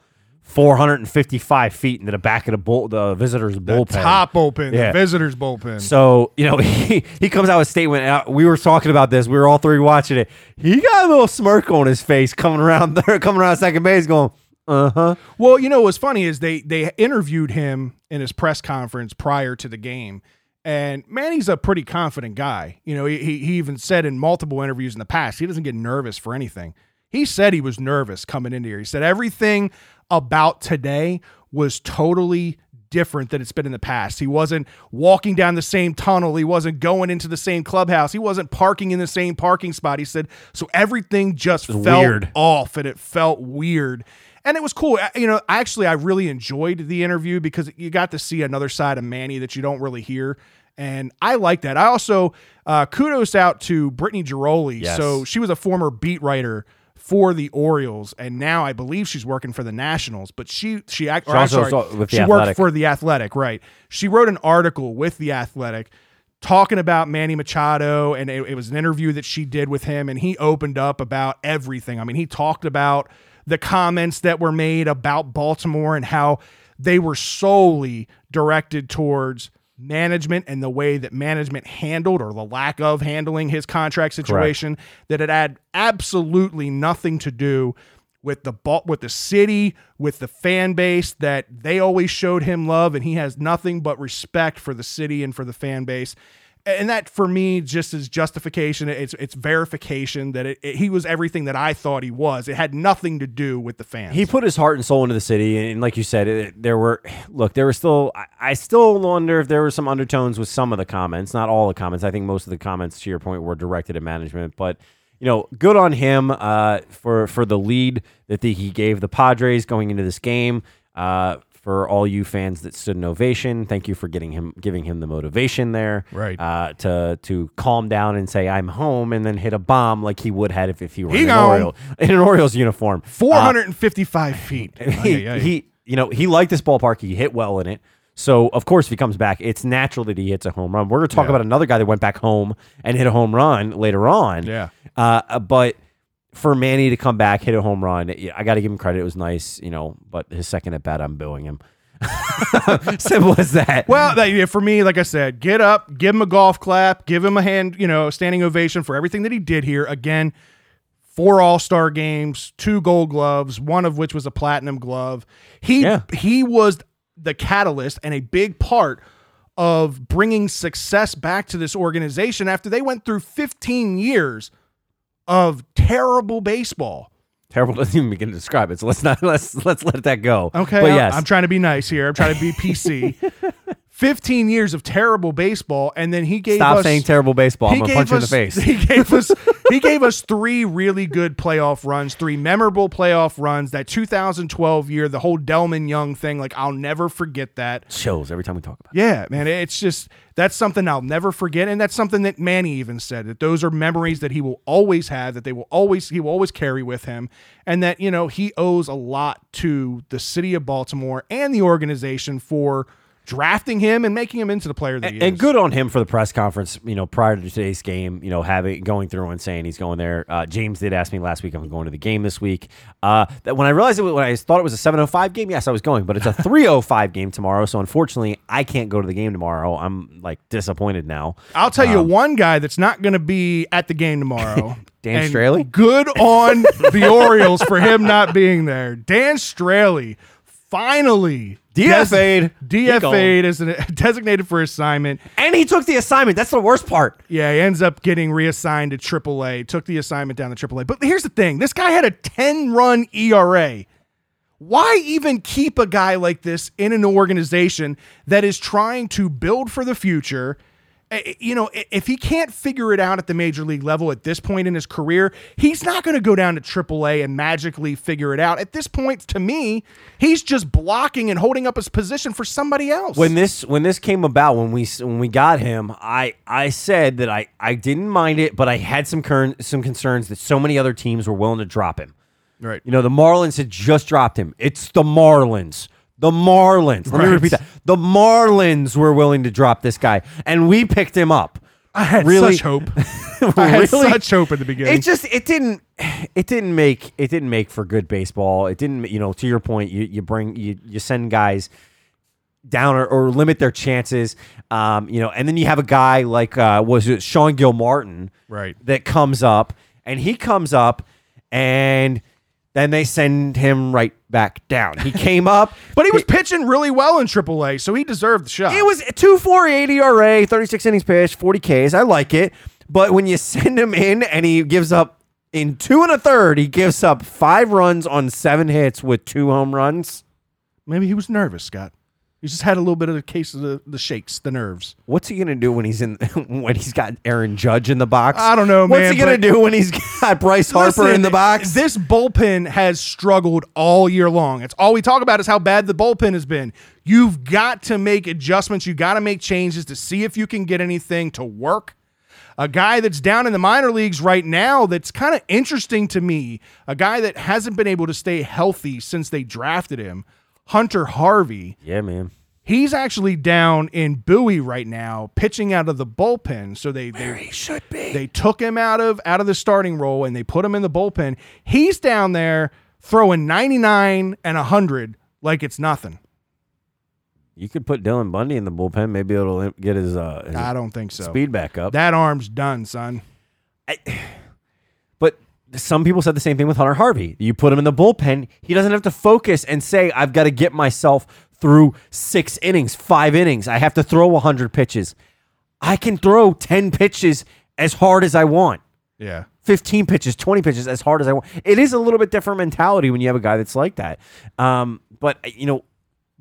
four hundred and fifty five feet into the back of the bull, the visitors' bullpen. Top open, Yeah. the visitors bullpen. So you know he he comes out with a statement. We were talking about this. We were all three watching it. He got a little smirk on his face coming around there, coming around second base, going, "Uh huh." Well, you know what's funny is they they interviewed him in his press conference prior to the game, and Manny's a pretty confident guy. You know, he he even said in multiple interviews in the past he doesn't get nervous for anything. He said he was nervous coming into here. He said everything about today was totally different than it's been in the past. He wasn't walking down the same tunnel. He wasn't going into the same clubhouse. He wasn't parking in the same parking spot. He said so everything just felt weird. off and it felt weird. And it was cool. You know, actually, I really enjoyed the interview because you got to see another side of Manny that you don't really hear. And I like that. I also, uh, kudos out to Brittany Ghiroli. Yes. So she was a former beat writer for the Orioles, and now I believe she's working for the Nationals. But she, she, act, She also sorry, saw- with The she worked for the Athletic, right? She wrote an article with the Athletic talking about Manny Machado, and it, it was an interview that she did with him, and he opened up about everything. I mean, he talked about the comments that were made about Baltimore and how they were solely directed towards management and the way that management handled or the lack of handling his contract situation that it had absolutely nothing to do with the ball, with the city, with the fan base that they always showed him love, and he has nothing but respect for the city and for the fan base. And that for me just is justification. It's it's verification that it, it- he was everything that I thought he was. It had nothing to do with the fans. He put his heart and soul into the city, and like you said, it, there were look, there were still. I, I still wonder if there were some undertones with some of the comments, not all the comments. I think most of the comments, to your point, were directed at management, but. You know, good on him uh, for for the lead that the, he gave the Padres going into this game. Uh, for all you fans that stood in ovation, thank you for getting him giving him the motivation there, Right. Uh, to to calm down and say I'm home, and then hit a bomb like he would had if, if he were He in an. Oriole, in an Orioles uniform. Uh, 455 feet. he, Ay, ay, ay. he you know he liked this ballpark he hit well in it so of course if he comes back it's natural that he hits a home run we're going to talk Yeah. about another guy that went back home and hit a home run later on Yeah. uh, uh, but for Manny to come back hit a home run I got to give him credit it was nice you know but his second at bat I'm booing him simple as that Well, that, yeah, for me, like I said, get up, give him a golf clap, give him a hand, you know, standing ovation for everything that he did here. Again, four All Star games, two Gold Gloves, one of which was a Platinum Glove. He Yeah. he was the catalyst and a big part of bringing success back to this organization after they went through 15 years of terrible baseball. terrible doesn't even begin to describe it so let's not let's let's let that go Okay, but I'm- yes I'm trying to be nice here. I'm trying to be PC. 15 years of terrible baseball, and then he gave stop us saying terrible baseball I'm gonna punch you in the us- face He gave us he gave us three really good playoff runs, three memorable playoff runs. That 2012 year, the whole Delmon Young thing, like I'll never forget that. chills every time we talk about Yeah, man, it's just that's something I'll never forget, and that's something that Manny even said that those are memories that he will always have, that they will always he will always carry with him, and that you know he owes a lot to the city of Baltimore and the organization for drafting him and making him into the player that he and is. And good on him for the press conference. You know, prior to today's game, you know, having going through and saying he's going there. Uh, James did ask me last week. If I'm going to the game this week. Uh, that when I realized it, was- when I thought it was a 7:05 game, yes, I was going, but it's a 3:05 game tomorrow. So unfortunately, I can't go to the game tomorrow. I'm like disappointed now. I'll tell you one guy that's not going to be at the game tomorrow. Dan And Straily? Good on the Orioles for him not being there. Dan Straily finally DFA'd. DFA'd an, designated for assignment. And he took the assignment. That's the worst part. Yeah, he ends up getting reassigned to AAA. Took the assignment down to AAA. But here's the thing: this guy had a 10 run ERA. Why even keep a guy like this in an organization that is trying to build for the future you know, if he can't figure it out at the major league level at this point in his career, he's not going to go down to AAA and magically figure it out. At this point, to me, he's just blocking and holding up his position for somebody else. when this when this came about when we when we got him i i said that i i didn't mind it but i had some cern, some concerns that so many other teams were willing to drop him right. you know the marlins had just dropped him it's the marlins the marlins let me repeat that the marlins were willing to drop this guy and we picked him up I had really- such hope. I had Really? such hope at the beginning. it just it didn't it didn't make it didn't make for good baseball it didn't you know to your point you you bring you you send guys down or, or limit their chances um you know and then you have a guy like uh was it Sean Gilmartin Right. that comes up and he comes up and then they send him right back down he came up but he was pitching really well in AAA, so he deserved the shot. it was 248 ERA, 36 innings pitched, 40 Ks. I like it. But when you send him in and he gives up in two and a third, he gives up five runs on seven hits with two home runs. maybe he was nervous, Scott. He just had a little bit of the case of the, the shakes, the nerves. What's he gonna do when he's in when he's got Aaron Judge in the box? I don't know, man. What's man, he gonna but- do when he's got Bryce Harper Listen, in the box? This bullpen has struggled all year long. It's all we talk about is how bad the bullpen has been. You've got to make adjustments. You got to make changes to see if you can get anything to work. A guy that's down in the minor leagues right now that's kind of interesting to me, a guy that hasn't been able to stay healthy since they drafted him, Hunter Harvey. yeah, man. He's actually down in Bowie right now, pitching out of the bullpen. So they they He should be. they took him out of out of the starting role and they put him in the bullpen. He's down there throwing 99 and 100 like it's nothing. You could put Dylan Bundy in the bullpen. Maybe it'll get his, uh, his I don't think so. speed back up. That arm's done, son. But some people said the same thing with Hunter Harvey. You put him in the bullpen, he doesn't have to focus and say, I've got to get myself through six innings, five innings. I have to throw 100 pitches. I can throw 10 pitches as hard as I want. Yeah. 15 pitches, 20 pitches as hard as I want. It is a little bit different mentality when you have a guy that's like that. Um, but, you know,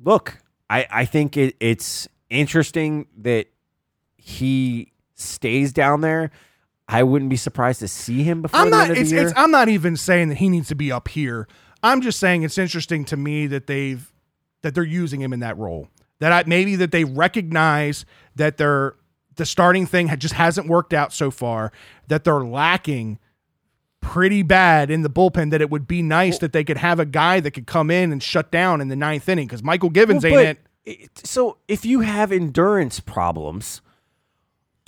look, I, I think it, it's interesting that he stays down there. I wouldn't be surprised to see him before I'm the not end of it's, the year. it's I'm not even saying that he needs to be up here. I'm just saying it's interesting to me that they've that they're using him in that role. That I, maybe that they recognize that they're the starting thing had, just hasn't worked out so far. That they're lacking pretty bad in the bullpen. That it would be nice that they could have a guy that could come in and shut down in the ninth inning because Mychal Givens Well, ain't it- So if you have endurance problems,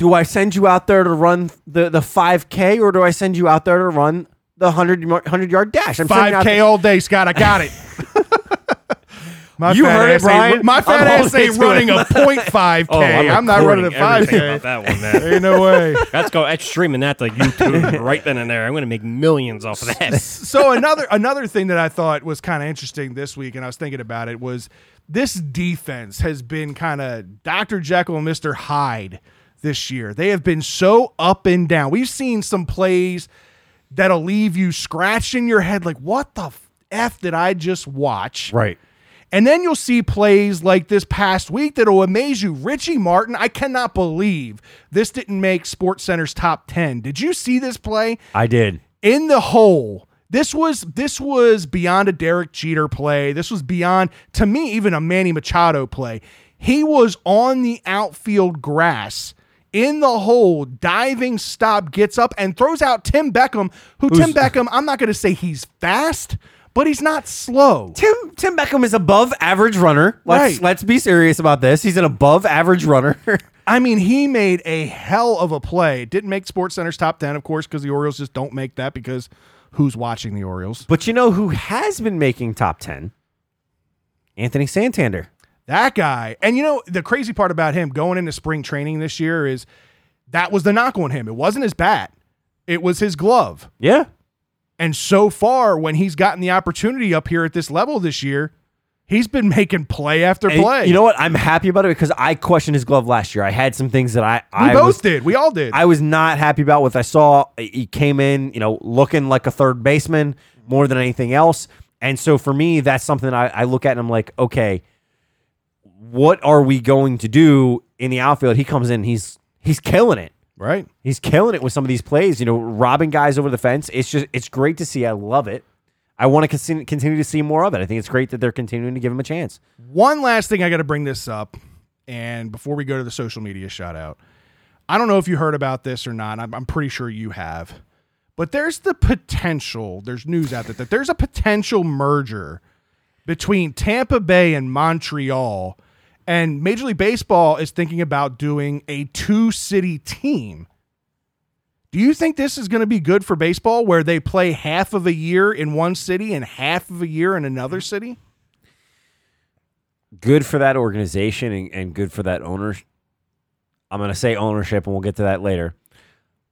do I send you out there to run the, the 5K or do I send you out there to run the 100, 100 yard dash? I'm sending you Five out K there- all day, Scott. I got it. My You heard it, ass Brian. My I'm fat ass ain't running it. a point five Oh, K. I'm not running a 5K. about that one, man. Ain't no way. Let's go. That's streaming that to YouTube right then and there. I'm going to make millions off of that. so another another thing that I thought was kind of interesting this week, and I was thinking about it, was this defense has been kind of Dr. Jekyll and Mr. Hyde this year. They have been so up and down. We've seen some plays that'll leave you scratching your head like, what the f did I just watch? Right. And then you'll see plays like this past week that'll amaze you. Richie Martin, I cannot believe this didn't make Sports Center's top 10. Did you see this play? I did. in the hole. This was this was beyond a Derek Jeter play. This was beyond to me even a Manny Machado play. He was on the outfield grass in the hole, diving stop, gets up and throws out Tim Beckham, who Tim Beckham, I'm not going to say he's fast, but he's not slow. Tim Tim Beckham is above average runner. Let's Right. let's be serious about this. He's an above average runner. I mean, he made a hell of a play. Didn't make Sports Center's top 10, of course, because the Orioles just don't make that because who's watching the Orioles? but you know who has been making top 10? Anthony Santander. That guy. And you know, the crazy part about him going into spring training this year is that was the knock on him. It wasn't his bat, it was his glove. Yeah. And so far, when he's gotten the opportunity up here at this level this year, he's been making play after And play. You know what? I'm happy about it because I questioned his glove last year. I had some things that I we I both was, did. We all did. I was not happy about what I saw. He came in, you know, looking like a third baseman more than anything else. And so for me, that's something I, I look at and I'm like, okay, what are we going to do in the outfield? He comes in, he's he's killing it. Right. He's killing it with some of these plays, you know, robbing guys over the fence. It's just, it's great to see. I love it. I want to continue, to see more of it. I think it's great that they're continuing to give him a chance. One last thing I got to bring this up, and before we go to the social media shout out, I don't know if you heard about this or not. I'm, I'm pretty sure you have, but there's the potential. There's news out there that there's a potential merger between Tampa Bay and Montreal, and Major League Baseball is thinking about doing a two city team. Do you think this is going to be good for baseball where they play half of a year in one city and half of a year in another city? Good for that organization and, and good for that owner. I'm going to say ownership, and we'll get to that later.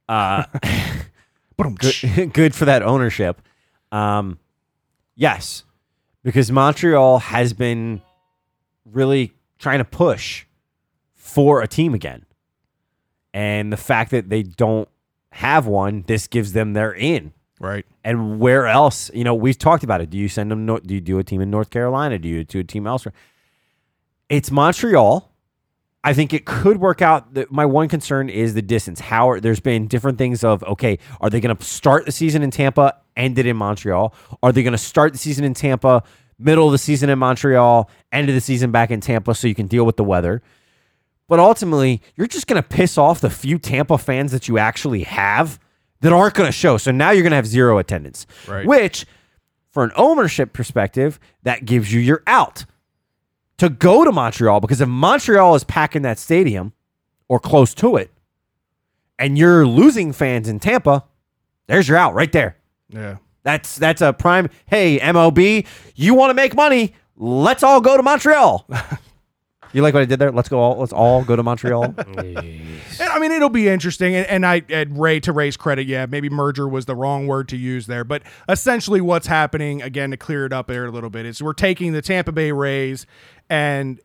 Uh, good, good for that ownership. Um, yes, because Montreal has been really trying to push for a team again. And the fact that they don't have one, this gives them their in. Right. And where else? You know, we've talked about it. Do you send them? Do you do a team in North Carolina? Do you do a team elsewhere? It's Montreal. I think it could work out. My one concern is the distance. How are, there's been different things of okay, are they going to start the season in Tampa, end it in Montreal? Are they going to start the season in Tampa, middle of the season in Montreal, end of the season back in Tampa, so you can deal with the weather? But ultimately, you're just going to piss off the few Tampa fans that you actually have that aren't going to show. So now you're going to have zero attendance, Right. which, for an ownership perspective, that gives you your out to go to Montreal because if Montreal is packing that stadium or close to it, and you're losing fans in Tampa, there's your out right there. Yeah. That's that's a prime. Hey, MLB, you want to make money? Let's all go to Montreal. you like what I did there? Let's go. All, let's all go to Montreal. And, I mean, it'll be interesting. And, and I, and Ray, to Ray's credit, yeah, maybe merger was the wrong word to use there. But essentially, what's happening, again, to clear it up there a little bit, is we're taking the Tampa Bay Rays and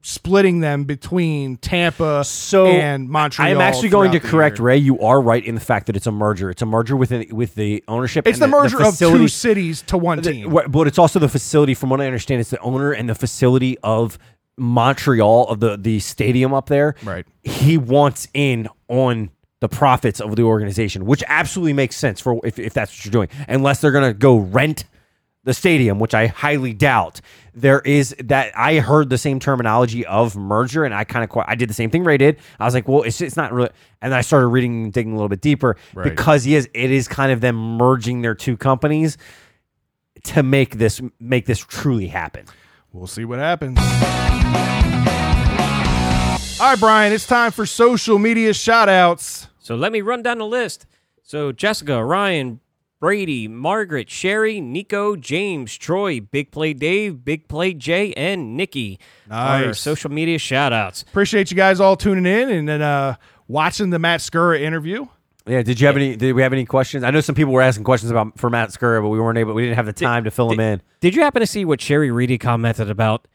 splitting them between Tampa So and Montreal. I'm actually going to correct year. Ray. You are right in the fact that it's a merger. It's a merger within with the ownership. It's and the merger of two cities to one The- team. but it's also the facility. From what I understand, it's the owner and the facility of Montreal of the the stadium up there. Right. He wants in on the profits of the organization, which absolutely makes sense for if, if that's what you're doing. Unless they're gonna go rent the stadium, which I highly doubt. There is that I heard the same terminology of merger, and I kind of I did the same thing Ray did. I was like, well, it's it's not really, and I started reading, digging a little bit deeper Right. because he is it is kind of them merging their two companies to make this make this truly happen. We'll see what happens. All right, Brian, it's time for social media shout outs. So let me run down the list. So Jessica, Ryan, Brady, Margaret, Sherry, Nico, James, Troy, Big Play Dave, Big Play Jay, and Nikki. Our Nice. social media shout outs. Appreciate you guys all tuning in and then uh, watching the Matt Skura interview. Yeah, did you have any? Did we have any questions? I know some people were asking questions about for Matt Skura, but we weren't able. We didn't have the time to fill them in. Did you happen to see what Sherry Reedy commented about?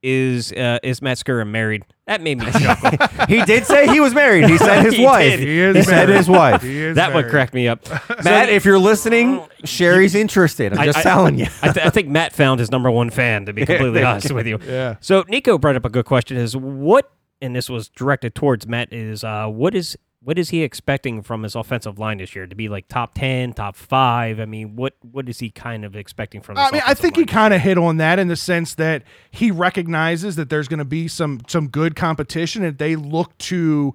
Is uh, is Matt Skura married? That made me chuckle. he did say he was married. He said his He wife. did. He is He said married. his wife. He is that one married. cracked me up. Matt, if you're listening, Sherry's interested. I'm just I- telling you. I, th- I think Matt found his number one fan. To be completely honest with you. Yeah. So Nico brought up a good question: Is what, and this was directed towards Matt, is uh, what is what is he expecting from his offensive line this year to be like top ten, top five? I mean, what what is he kind of expecting from? This I mean, I think he kind of hit on that in the sense that he recognizes that there's going to be some some good competition, and they look to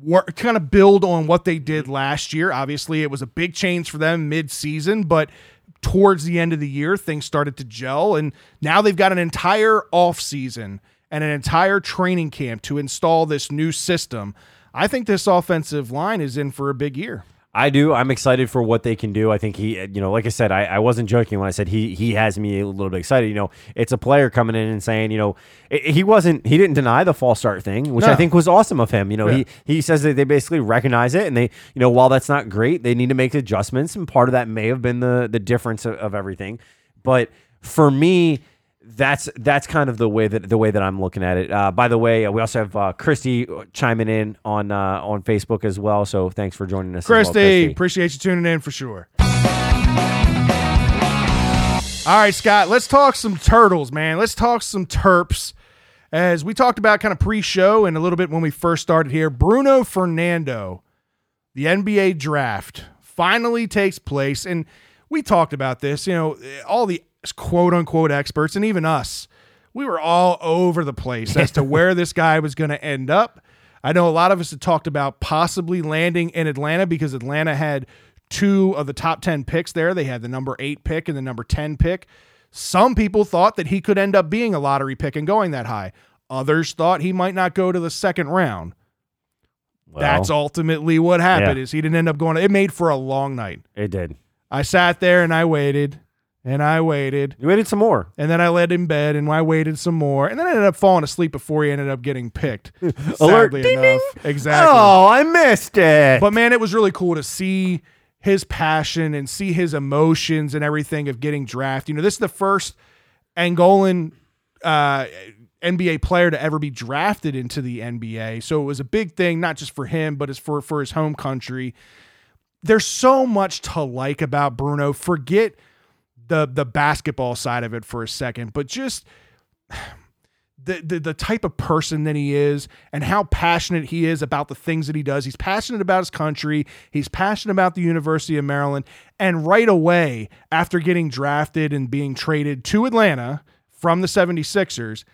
work, kind of build on what they did last year. Obviously, it was a big change for them mid-season, but towards the end of the year, things started to gel, and now they've got an entire off season and an entire training camp to install this new system. I think this offensive line is in for a big year. I do. I'm excited for what they can do. I think he, you know, like I said, I, I wasn't joking when I said he he has me a little bit excited. You know, it's a player coming in and saying, you know, i- he wasn't he didn't deny the false start thing, which I think was awesome of him. You know, Yeah. he he says that they basically recognize it and they, you know, while that's not great, they need to make adjustments, and part of that may have been the the difference of, of everything. But for me, that's that's kind of the way that the way that I'm looking at it. Uh, by the way, uh, we also have uh, Christy chiming in on uh, on Facebook as well. So thanks for joining us, as well, Christy, appreciate you tuning in for sure. All right, Scott, let's talk some turtles, man. Let's talk some terps as we talked about kind of pre-show and a little bit when we first started here, Bruno Fernando, the NBA draft finally takes place, and we talked about this. You know, all the quote unquote experts and even us, we were all over the place as to where this guy was going to end up. I know a lot of us had talked about possibly landing in Atlanta because Atlanta had two of the top 10 picks there. They had the number eight pick and the number 10 pick. Some people thought that he could end up being a lottery pick and going that high. Others thought he might not go to the second round. Well, That's ultimately what happened. Yeah. Is he didn't end up going. It made for a long night. It did. I sat there and I waited and I waited You waited some more. and then I laid in bed and I waited some more and then I ended up falling asleep before he ended up getting picked. Alert. Sadly Ding, enough, exactly. Oh, I missed it. But man, it was really cool to see his passion and see his emotions and everything of getting drafted. You know, this is the first Angolan uh, NBA player to ever be drafted into the NBA. So it was a big thing, not just for him, but it's for for his home country. There's so much to like about Bruno. Forget the the basketball side of it for a second, but just the, the the type of person that he is and how passionate he is about the things that he does. He's passionate about his country. He's passionate about the University of Maryland. And right away, after getting drafted and being traded to Atlanta from the 76ers,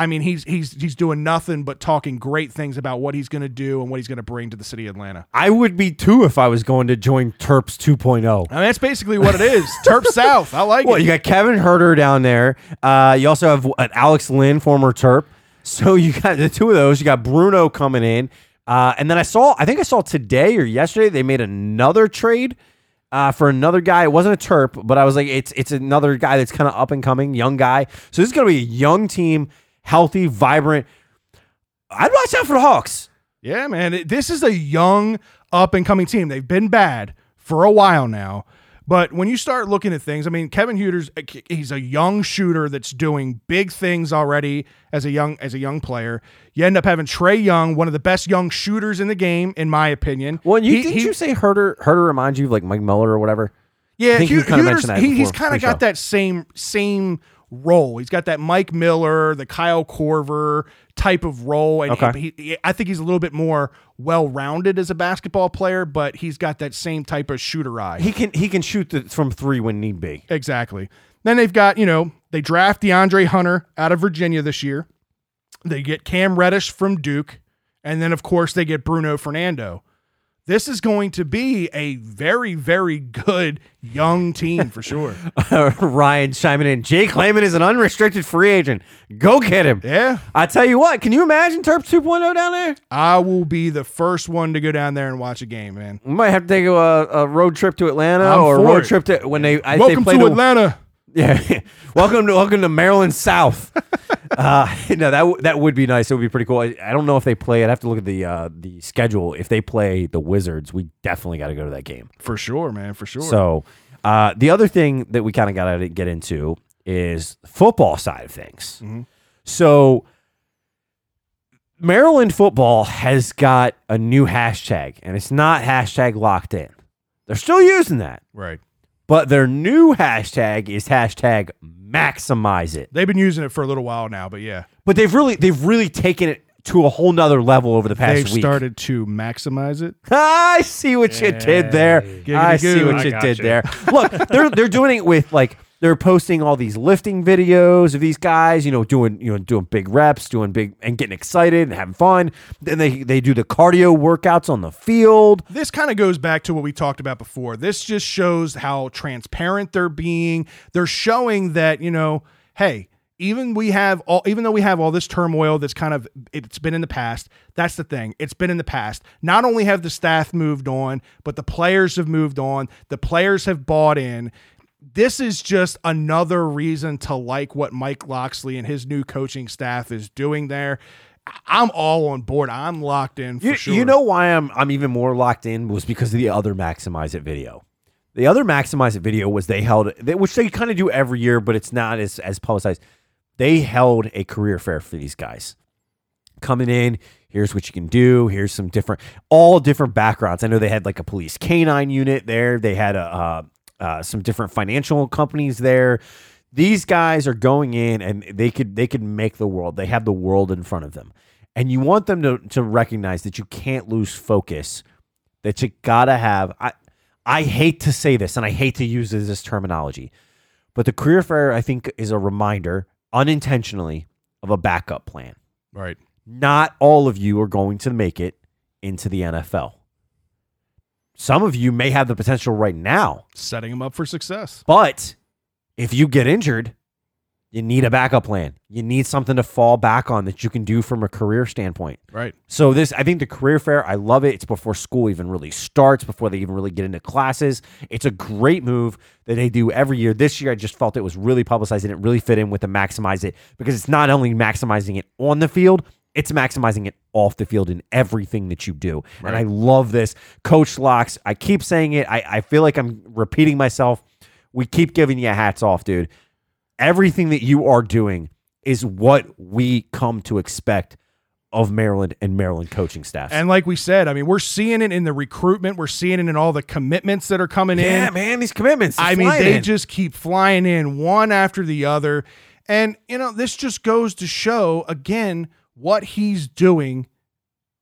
I mean, he's he's he's doing nothing but talking great things about what he's going to do and what he's going to bring to the city of Atlanta. I would be too if I was going to join Terps 2.0. I mean, that's basically what it is. Terp South. I like Well, it. Well, you got Kevin Huerter down there. Uh, you also have an Alex Len, former Terp. So you got the two of those. You got Bruno coming in. Uh, and then I saw, I think I saw today or yesterday, they made another trade uh, for another guy. It wasn't a Terp, but I was like, it's it's another guy that's kind of up and coming, young guy. So this is going to be a young team, healthy, vibrant. I'd watch out for the Hawks. Yeah, man. It- This is a young, up and coming team. They've been bad for a while now. But when you start looking at things, I mean, Kevin Huerter's uh, he's a young shooter that's doing big things already as a young as a young player. You end up having Trae Young, one of the best young shooters in the game, in my opinion. Well, you He- didn't he- you say Huerter Huerter reminds you of like Mike Miller or whatever. Yeah, I think Hu- you kinda Huerter's- mentioned that he, he's kind of got that same same role. He's got that Mike Miller, the Kyle Korver type of role, and Okay. he, he- I think he's a little bit more well rounded as a basketball player, but he's got that same type of shooter eye. He can he can shoot the, from three when need be. Exactly. Then they've got, you know, they draft DeAndre Hunter out of Virginia this year. They get Cam Reddish from Duke. And then, of course, they get Bruno Fernando. This is going to be a very, very good young team for sure. Ryan chiming in. Jake Layman is an unrestricted free agent. Go get him. Yeah. I tell you what, can you imagine Terps 2.0 down there? I will be the first one to go down there and watch a game, man. We might have to take a, a road trip to Atlanta I'm or a road it. trip to when they I, Welcome they play to the, Atlanta. Yeah, welcome to welcome to Maryland South. uh, no, that w- that would be nice. It would be pretty cool. I, I don't know if they play. I'd have to look at the uh, the schedule. If they play the Wizards, we definitely got to go to that game. For sure, man. For sure. So, uh, the other thing that we kind of got to get into is the football side of things. Mm-hmm. So, Maryland football has got a new hashtag, and it's not hashtag locked in. They're still using that, right. But their new hashtag is hashtag maximize it. They've been using it for a little while now, but yeah. But they've really they've really taken it to a whole nother level over the past They've week. started to maximize it. I see what you did there. Giggity I see goo. what I you got did there. Look, they're they're doing it with like they're posting all these lifting videos of these guys, you know, doing you know doing big reps, doing big and getting excited and having fun. Then they they do the cardio workouts on the field. this kind of goes back to what we talked about before. This just shows how transparent they're being. They're showing that, you know, hey, even we have all even though we have all this turmoil that's kind of it's been in the past, that's the thing. It's been in the past. Not only have the staff moved on, but the players have moved on. The players have bought in. This is just another reason to like what Mike Locksley and his new coaching staff is doing there. I'm all on board. I'm locked in for You, sure. you know why I'm I'm even more locked in was because of the other maximize it video. The other maximize it video was they held they, which they kind of do every year, but it's not as as publicized. They held a career fair for these guys coming in. Here's what you can do. Here's some different, all different backgrounds. I know they had like a police canine unit there. They had a uh, uh, some different financial companies there. These guys are going in and they could they could make the world. They have the world in front of them. And you want them to to recognize that you can't lose focus. That you gotta have I I hate to say this and I hate to use this terminology, but the career fair I think is a reminder unintentionally of a backup plan. Right. Not all of you are going to make it into the NFL. Some of you may have the potential right now, Setting him up for success. but if you get injured, you need a backup plan. You need something to fall back on that you can do from a career standpoint. Right. So this, I think the career fair, I love it. It's before school even really starts, before they even really get into classes. It's a great move that they do every year. This year, I just felt it was really publicized and it really fit in with the maximize it because it's not only maximizing it on the field, it's maximizing it off the field in everything that you do. And I love this. Coach Locks, I keep saying it. I, I feel like I'm repeating myself. We keep giving you hats off, dude everything that you are doing is what we come to expect of Maryland and Maryland coaching staff. And like we said, I mean, we're seeing it in the recruitment. We're seeing it in all the commitments that are coming yeah, in. Yeah, man, these commitments. I mean, they in. just keep flying in one after the other. And, you know, this just goes to show again what he's doing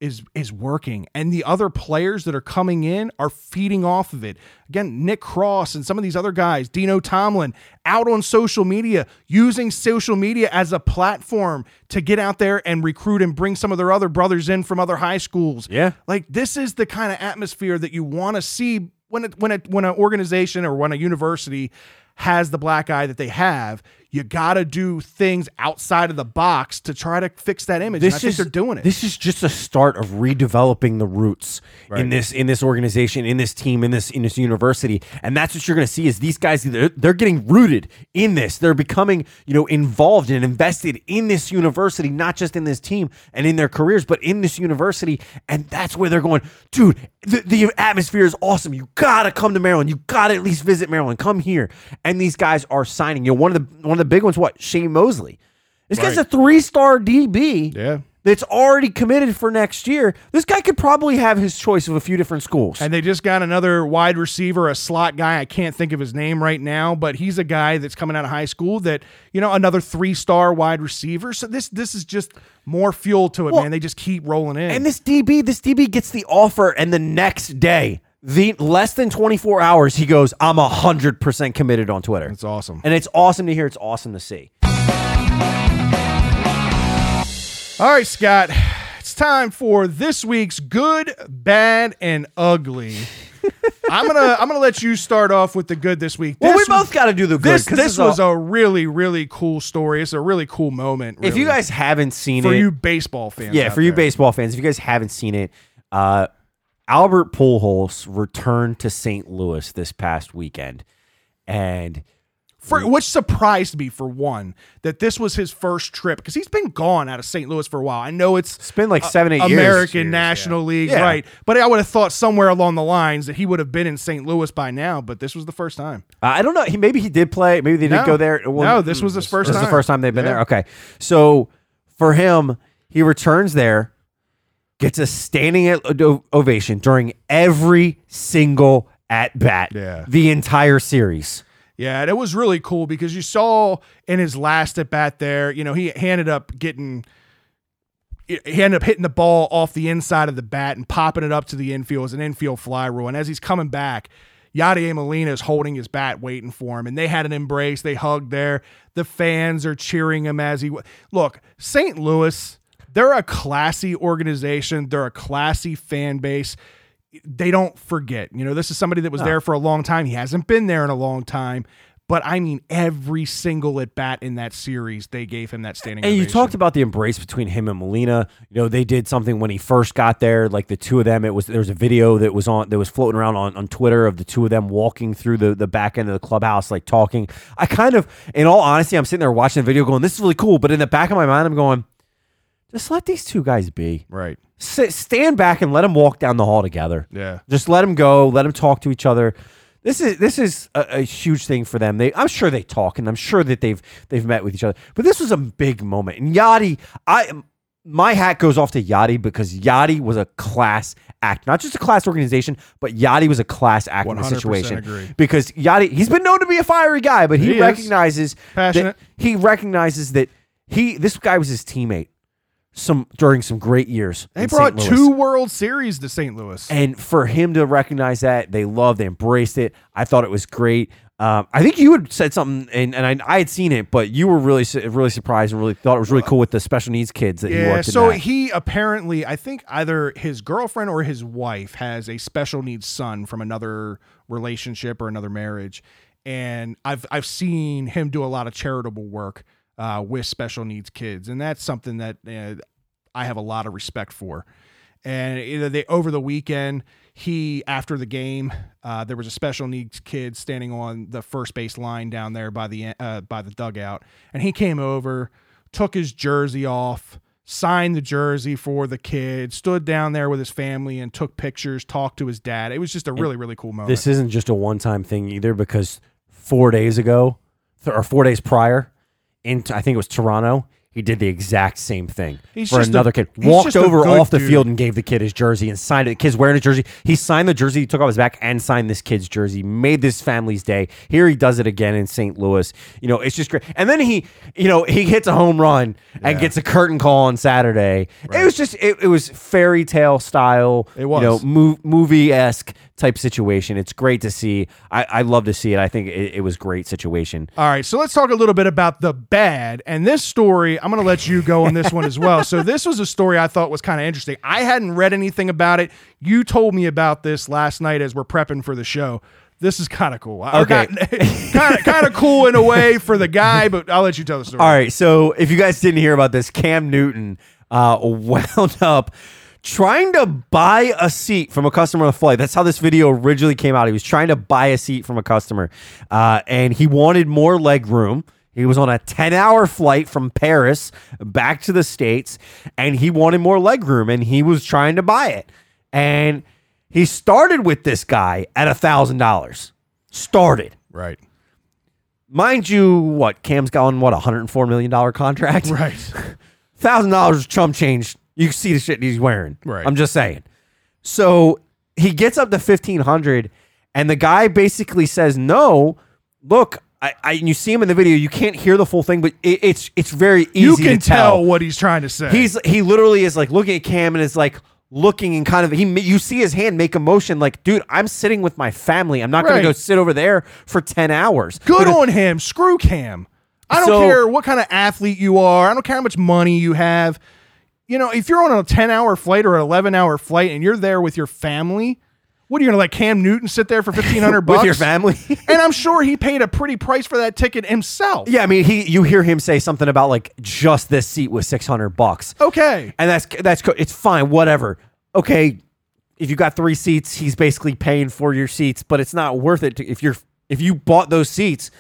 is is working and the other players that are coming in are feeding off of it. Again, Nick Cross and some of these other guys, Dino Tomlin, out on social media using social media as a platform to get out there and recruit and bring some of their other brothers in from other high schools. Yeah. Like this is the kind of atmosphere that you want to see when it, when it, when an organization or when a university has the black eye that they have. You got to do things outside of the box to try to fix that image. and I think they're doing it. This is just a start of redeveloping the roots in this in this organization, in this team, in this in this university, and that's what you're going to see. Is these guys they're, they're getting rooted in this. They're becoming you know involved and invested in this university, not just in this team and in their careers, but in this university, and that's where they're going, dude. The, the atmosphere is awesome. You gotta come to Maryland. You gotta at least visit Maryland. Come here, and these guys are signing. You know, one of the one of the big ones. What Shane Mosley. This guy's a three star DB Yeah. that's already committed for next year. This guy could probably have his choice of a few different schools. And they just got another wide receiver, a slot guy. I can't think of his name right now, but he's a guy that's coming out of high school that, you know, another three star wide receiver. So this this is just more fuel to it, Well, man. They just keep rolling in. and this DB, this DB gets the offer, and the next day, the less than 24 hours, he goes, I'm 100% committed on Twitter. it's awesome. And it's awesome to hear. It's awesome to see. All right, Scott. It's time for this week's good, bad, and ugly. I'm gonna I'm gonna let you start off with the good this week. Well, we both got to do the good. this this is was a really really cool story. It's a really cool moment. If you guys haven't seen for it, for you baseball fans, yeah, for you there. baseball fans, if you guys haven't seen it, uh, Albert Pujols returned to St. Louis this past weekend, and For, which surprised me for one that this was his first trip because he's been gone out of St. Louis for a while. I know it's it's been like seven, eight years. American Years, National yeah. League, Yeah. right? But I would have thought somewhere along the lines that he would have been in St. Louis by now. But this was the first time. Uh, I don't know. He maybe he did play. Maybe they did No. go there. No, this was his first This is the first time they've been Yeah. there. Okay, so for him, he returns there, gets a standing ovation during every single at bat. Yeah. the entire series. Yeah, and it was really cool because you saw in his last at bat there, you know, he, ended up getting he ended up hitting the ball off the inside of the bat and popping it up to the infield as an infield fly rule. And as he's coming back, Yadier Molina is holding his bat, waiting for him, and they had an embrace. They hugged there. The fans are cheering him as he look. St. Louis, they're a classy organization. They're a classy fan base. They don't forget. You know, this is somebody that was there for a long time. He hasn't been there in a long time. But I mean, every single at bat in that series, they gave him that standing. And you talked about the embrace between him and Molina. You know, they did something when he first got there, like the two of them. It was there was a video that was on that was floating around on, on Twitter of the two of them walking through the, the back end of the clubhouse, like talking. I kind of, in all honesty, I'm sitting there watching the video going, This is really cool. But in the back of my mind, I'm going, just let these two guys be. right. Sit, stand back and let them walk down the hall together. Yeah. Just let them go. Let them talk to each other. This is this is a, a huge thing for them. They, I'm sure they talk, and I'm sure that they've they've met with each other. But this was a big moment. And Yadi, I my hat goes off to Yadi because Yadi was a class act, not just a class organization, but Yadi was a class act in the situation. agree. Because Yadi, he's been known to be a fiery guy, but he, He recognizes Passionate. that he recognizes that he this guy was his teammate some during some great years. They brought two World Series to St. Louis. And for him to recognize that, they loved, they embraced it. I thought it was great. Um, I think you had said something, and, and I, I had seen it, but you were really really surprised and really thought it was really cool with the special needs kids that you Yeah, worked in. so he apparently, I think either his girlfriend or his wife has a special needs son from another relationship or another marriage, and I've I've seen him do a lot of charitable work uh, with special needs kids, and that's something that uh, I have a lot of respect for. And they over the weekend, he after the game, uh, there was a special needs kid standing on the first base line down there by the uh, by the dugout, and he came over, took his jersey off, signed the jersey for the kid, stood down there with his family, and took pictures, talked to his dad. It was just a really really cool moment. this isn't just a one time thing either, because four days ago, th- or four days prior, in I think it was Toronto, he did the exact same thing He's for just a- another kid. Walked over off the dude. field and gave the kid his jersey and signed it. The kid's wearing a jersey. He signed the jersey, he took off his back and signed this kid's jersey. Made this family's day. Here he does it again in St. Louis. You know, it's just great. And then he, you know, he hits a home run and gets a curtain call on Saturday. It was just, it, it was fairy tale style. It was. You know, mo- movie esque type situation. It's great to see. I, I love to see it. I think it, it was great situation. All right, so let's talk a little bit about the bad. And this story, I'm going to let you go on this one as well. So, this was a story I thought was kind of interesting. I hadn't read anything about it. You told me about this last night as we're prepping for the show. This is kind of cool. Okay. kind of kind of cool in a way for the guy, but I'll let you tell the story. All right, so if you guys didn't hear about this, Cam Newton uh, wound up trying to buy a seat from a customer on the flight. That's how this video originally came out. He was trying to buy a seat from a customer, uh, and he wanted more leg room. He was on a 10 hour flight from Paris back to the States, and he wanted more leg room, and he was trying to buy it. And he started with this guy at a $1,000. Started Right. mind you, what Cam's got on what a hundred and four million dollar contract, Right. Thousand dollars chump change. You can see the shit he's wearing. Right. I'm just saying. So he gets up to fifteen hundred, and the guy basically says, "No, look." I, I, and you see him in the video. You can't hear the full thing, but it, it's it's very easy You can to tell. tell what he's trying to say. He's he literally is like looking at Cam and is like looking and kind of he you see his hand make a motion like, dude, I'm sitting with my family. I'm not going to go sit over there for ten hours. good But on him. Screw Cam. I don't So- care what kind of athlete you are. I don't care how much money you have. You know, if you're on a 10 hour flight or an 11 hour flight and you're there with your family, what are you going to let Cam Newton sit there for 1500 bucks with your family. and I'm sure he paid a pretty price for that ticket himself. Yeah, I mean, he you hear him say something about like just this seat was six hundred bucks, Okay. and that's that's it's fine, whatever. Okay, if you got three seats, he's basically paying for your seats, but it's not worth it to, if you're if you bought those seats.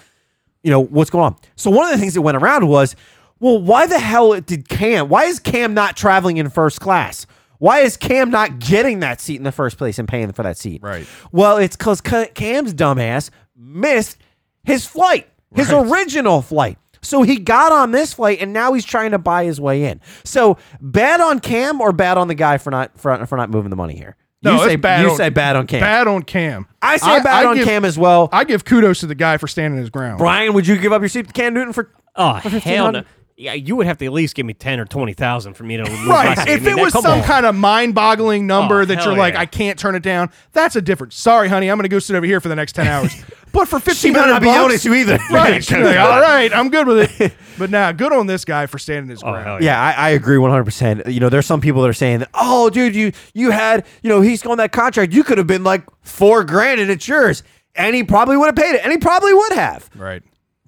You know what's going on. So one of the things that went around was, well, why the hell did Cam? Why is Cam not traveling in first class? Why is Cam not getting that seat in the first place and paying for that seat? Right. Well, it's because Cam's dumbass missed his flight, his Right. original flight. So he got on this flight and now he's trying to buy his way in. So bad on Cam or bad on the guy for not for, for not moving the money here. No, you it's say bad you on- say bad on Cam. Bad on Cam. I say bad on give, Cam as well. I give kudos to the guy for standing his ground. Brian, would you give up your seat to Cam Newton for? Oh For hell no! Yeah, you would have to at least give me ten or twenty thousand for me to lose Right. seat. If I mean, it was come some on. kind of mind boggling oh, number Oh, that you're like, yeah. I can't turn it down, that's a difference. Sorry, honey, I'm going to go sit over here for the next 10 hours. But for She 1500 might not be bucks, honest you either. Right. Like, all right, I'm good with it. But now, good on this guy for standing his Oh, ground. hell Yeah, I, I agree 100%. You know, there's some people that are saying that, oh, dude, you you had, you know, he's on that contract. You could have been like four grand and it's yours. And he probably would have paid it. And he probably would have. Right.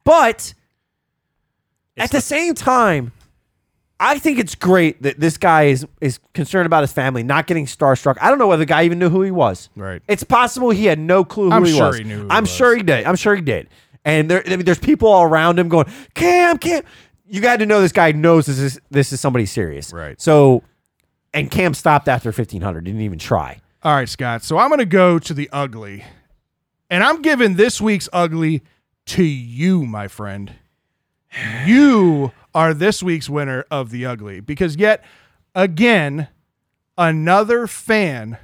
But at the same time, I think it's great that this guy is is concerned about his family, not getting starstruck. I don't know whether the guy even knew who he was. Right. It's possible he had no clue who I'm he sure was. he knew who I'm was. sure he did. I'm sure he did. And there, I mean, there's people all around him going, Cam, Cam. You got to know this guy knows this is this is somebody serious. Right. So, and Cam stopped after 1500. Didn't even try. All right, Scott. So I'm going to go to the ugly. And I'm giving this week's ugly to you, my friend. You are this week's winner of the ugly because yet again, another fan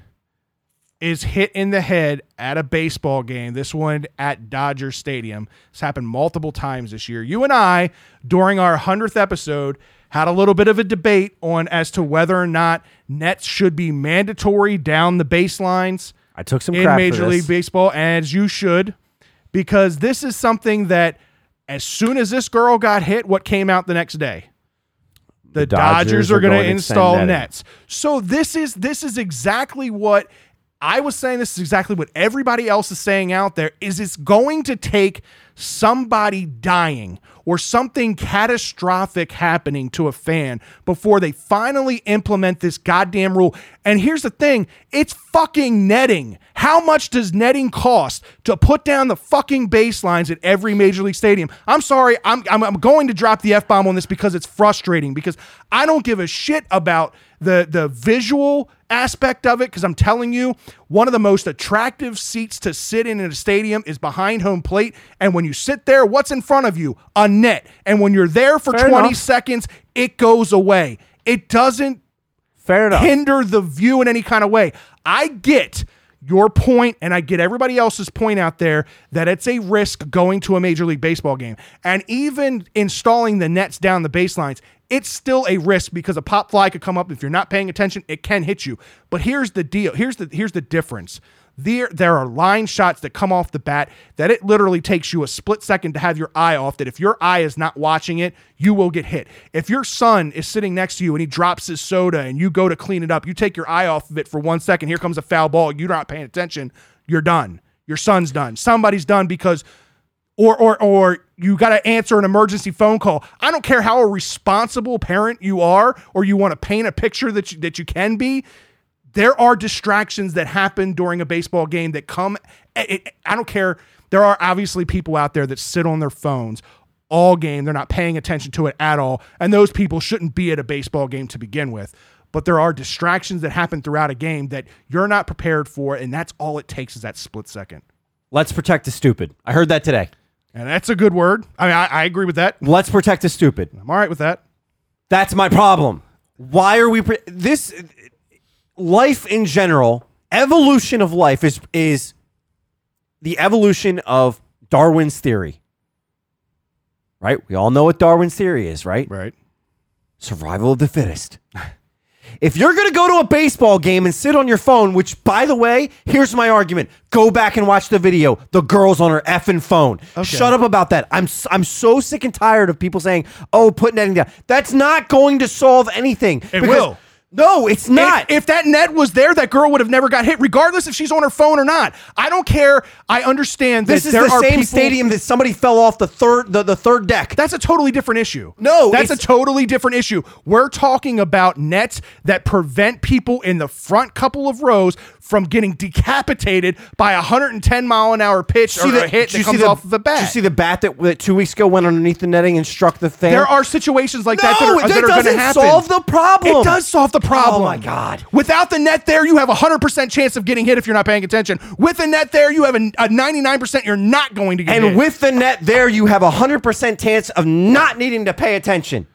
is hit in the head at a baseball game. This one at Dodger Stadium. It's happened multiple times this year. You and I, during our 100th episode, had a little bit of a debate on as to whether or not nets should be mandatory down the baselines I took some in crap for Major. League Baseball, as you should, because this is something that as soon as this girl got hit, what came out the next day? The, The Dodgers, Dodgers are are going to install nets. So this is this is exactly what I was saying. This is exactly what everybody else is saying out there. Is it's going to take somebody dying or something catastrophic happening to a fan before they finally implement this goddamn rule. And here's the thing it's fucking netting. How much does netting cost to put down the fucking baselines at every major league stadium? I'm sorry, I'm, I'm, I'm going to drop the F bomb on this because it's frustrating because I don't give a shit about the, the visual aspect of it because I'm telling you, one of the most attractive seats to sit in in a stadium is behind home plate. And when you sit there, what's in front of you? A net. And when you're there for Fair 20 enough. seconds, it goes away. It doesn't Fair enough. hinder the view in any kind of way. I get your point and I get everybody else's point out there that it's a risk going to a major league baseball game. And even installing the nets down the baselines, it's still a risk because a pop fly could come up if you're not paying attention, it can hit you. But here's the deal. Here's the here's the difference. There, there are line shots that come off the bat that it literally takes you a split second to have your eye off. That if your eye is not watching it, you will get hit. If your son is sitting next to you and he drops his soda and you go to clean it up, you take your eye off of it for one second. Here comes a foul ball. You're not paying attention. You're done. Your son's done. Somebody's done because or or or you got to answer an emergency phone call. I don't care how a responsible parent you are or you want to paint a picture that you, that you can be. There are distractions that happen during a baseball game that come it- it- I don't care. There are obviously people out there that sit on their phones all game. They're not paying attention to it at all, and those people shouldn't be at a baseball game to begin with. But there are distractions that happen throughout a game that you're not prepared for, and that's all it takes is that split second. Let's protect the stupid. I heard that today. And that's a good word. I mean, I, I agree with that. Let's protect the stupid. I'm all right with that. That's my problem. Why are we pre- this life in general? Evolution of life is is the evolution of Darwin's theory. Right? We all know what Darwin's theory is, right? Right. Survival of the fittest. If you're going to go to a baseball game and sit on your phone, which by the way, here's my argument. Go back and watch the video. The girl's on her effing phone. Shut up about that. I'm I'm so sick and tired of people saying, "Oh, put netting down." That's not going to solve anything. It Because- will. No, it's not. If, if that net was there, that girl would have never got hit, regardless if she's on her phone or not. I don't care. I understand that this is there the same people- stadium that somebody fell off the third the, the third deck. That's a totally different issue. No, that's a totally different issue. We're talking about nets that prevent people in the front couple of rows from getting decapitated by a 110 mile an hour pitch or a hit that see comes the- off of the bat. Did you see the bat that, that two weeks ago went underneath the netting and struck the fan? There are situations like that that No, are, that that are going to doesn't happen. solve the problem. It does solve the problem. Oh, my God. Without the net there, you have a 100% chance of getting hit if you're not paying attention. With the net there, you have a, a 99% you're not going to get And hit. And with the net there, you have a hundred percent chance of not needing to pay attention.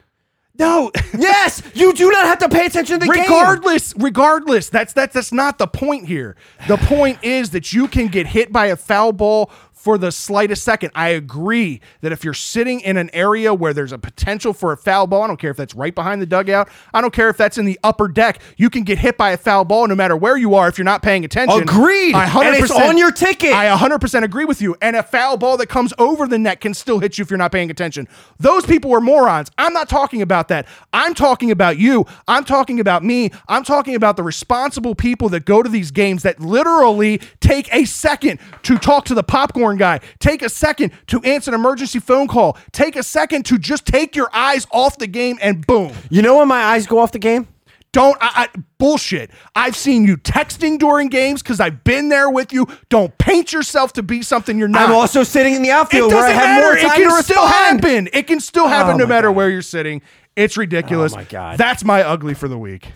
No, Yes, you do not have to pay attention to the game. regardless, regardless, that's that's that's not the point here. The point is that you can get hit by a foul ball for the slightest second. I agree that if you're sitting in an area where there's a potential for a foul ball, I don't care if that's right behind the dugout. I don't care if that's in the upper deck. You can get hit by a foul ball no matter where you are if you're not paying attention. Agreed. I 100% And it's on your ticket. I 100% agree with you. And a foul ball that comes over the net can still hit you if you're not paying attention. Those people are morons. I'm not talking about that. I'm talking about you. I'm talking about me. I'm talking about the responsible people that go to these games that literally take a second to talk to the popcorn guy, take a second to answer an emergency phone call, take a second to just take your eyes off the game and boom. You know when my eyes go off the game? Don't I, I bullshit. I've seen you texting during games because I've been there with you. Don't paint yourself to be something you're not. I'm also sitting in the it outfield doesn't where I have matter. more It can to still respond. happen. It can still oh happen Oh no matter God. where you're sitting. It's ridiculous. Oh my God. That's my ugly for the week.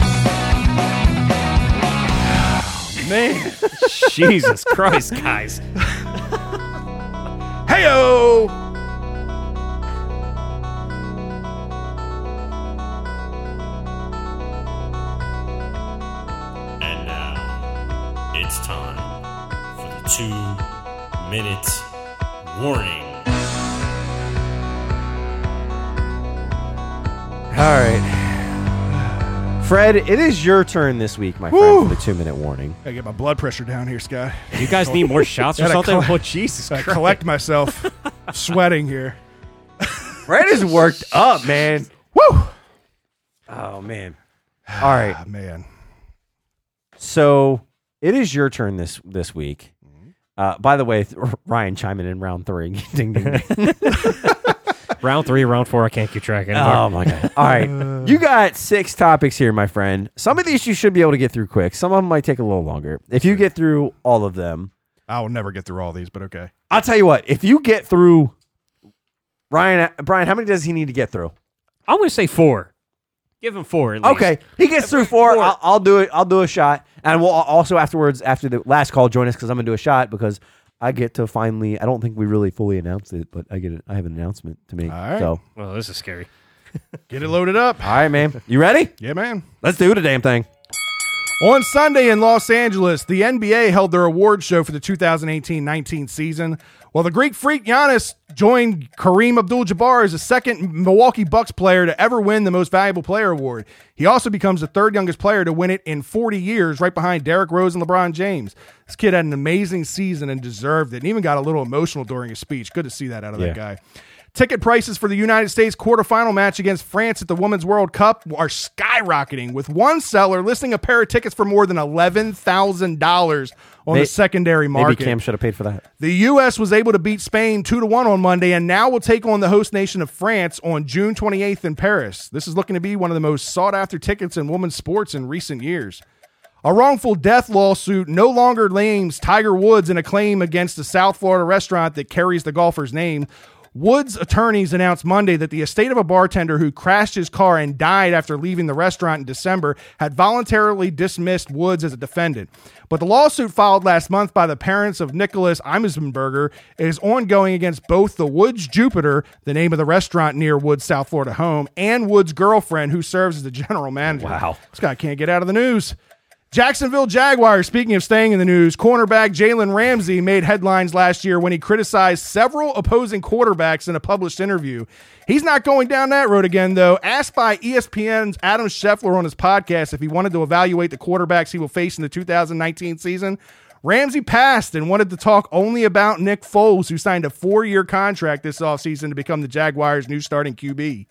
Man. Jesus Christ, guys. Heyo! And now it's time for the two minute warning. All right. Fred, it is your turn this week, my friend, for the two minute warning. Gotta get my blood pressure down here, Scott. You guys need more shots or Gotta something? col- oh, Jesus Gotta Christ. collect myself. Sweating here. Fred is worked up, man. Woo! Oh, man. All right. Ah, man. So it is your turn this this week. Uh, by the way, th- Ryan chiming in round three. ding, ding, ding. Round three, round four, I can't keep track anymore. Oh my god! All right, you got six topics here, my friend. Some of these you should be able to get through quick. Some of them might take a little longer. If you get through all of them, I will never get through all these, but okay. I'll tell you what. If you get through, Ryan, Brian, how many does he need to get through? I'm going to say four. Give him four at least. Okay, he gets through four. I'll, I'll do it. I'll do a shot, and we'll uh, also afterwards, after the last call, join us because I'm gonna do a shot because I get to finally. I don't think we really fully announced it, but I get it. I have an announcement to make. All right. So, Well, this is scary. Get it loaded up. all right, man. You ready? Yeah, man. Let's do the damn thing. On Sunday in Los Angeles, the NBA held their award show for the 2018-19 season. While the Greek freak Giannis joined Kareem Abdul-Jabbar as the second Milwaukee Bucks player to ever win the Most Valuable Player award. He also becomes the third youngest player to win it in 40 years, right behind Derrick Rose and LeBron James. This kid had an amazing season and deserved it, and even got a little emotional during his speech. Good to see that out of Yeah. that guy. Ticket prices for the United States quarterfinal match against France at the Women's World Cup are skyrocketing, with one seller listing a pair of tickets for more than eleven thousand dollars on the secondary market. Maybe. Cam should have paid for that. The U.S. was able to beat Spain 2 to 1 on Monday and now will take on the host nation of France on June 28th in Paris. This is looking to be one of the most sought after tickets in women's sports in recent years. A wrongful death lawsuit no longer names Tiger Woods in a claim against a South Florida restaurant that carries the golfer's name. Woods' attorneys announced Monday that the estate of a bartender who crashed his car and died after leaving the restaurant in December had voluntarily dismissed Woods as a defendant. But the lawsuit filed last month by the parents of Nicholas Immesberger is ongoing against both the Woods Jupiter, the name of the restaurant near Woods' South Florida home, and Woods' girlfriend, who serves as the general manager. Wow. This guy can't get out of the news. Jacksonville Jaguars, speaking of staying in the news, cornerback Jalen Ramsey made headlines last year when he criticized several opposing quarterbacks in a published interview. He's not going down that road again, though. Asked by ESPN's Adam Schefter on his podcast if he wanted to evaluate the quarterbacks he will face in the 2019 season, Ramsey passed and wanted to talk only about Nick Foles, who signed a four year contract this offseason to become the Jaguars' new starting QB.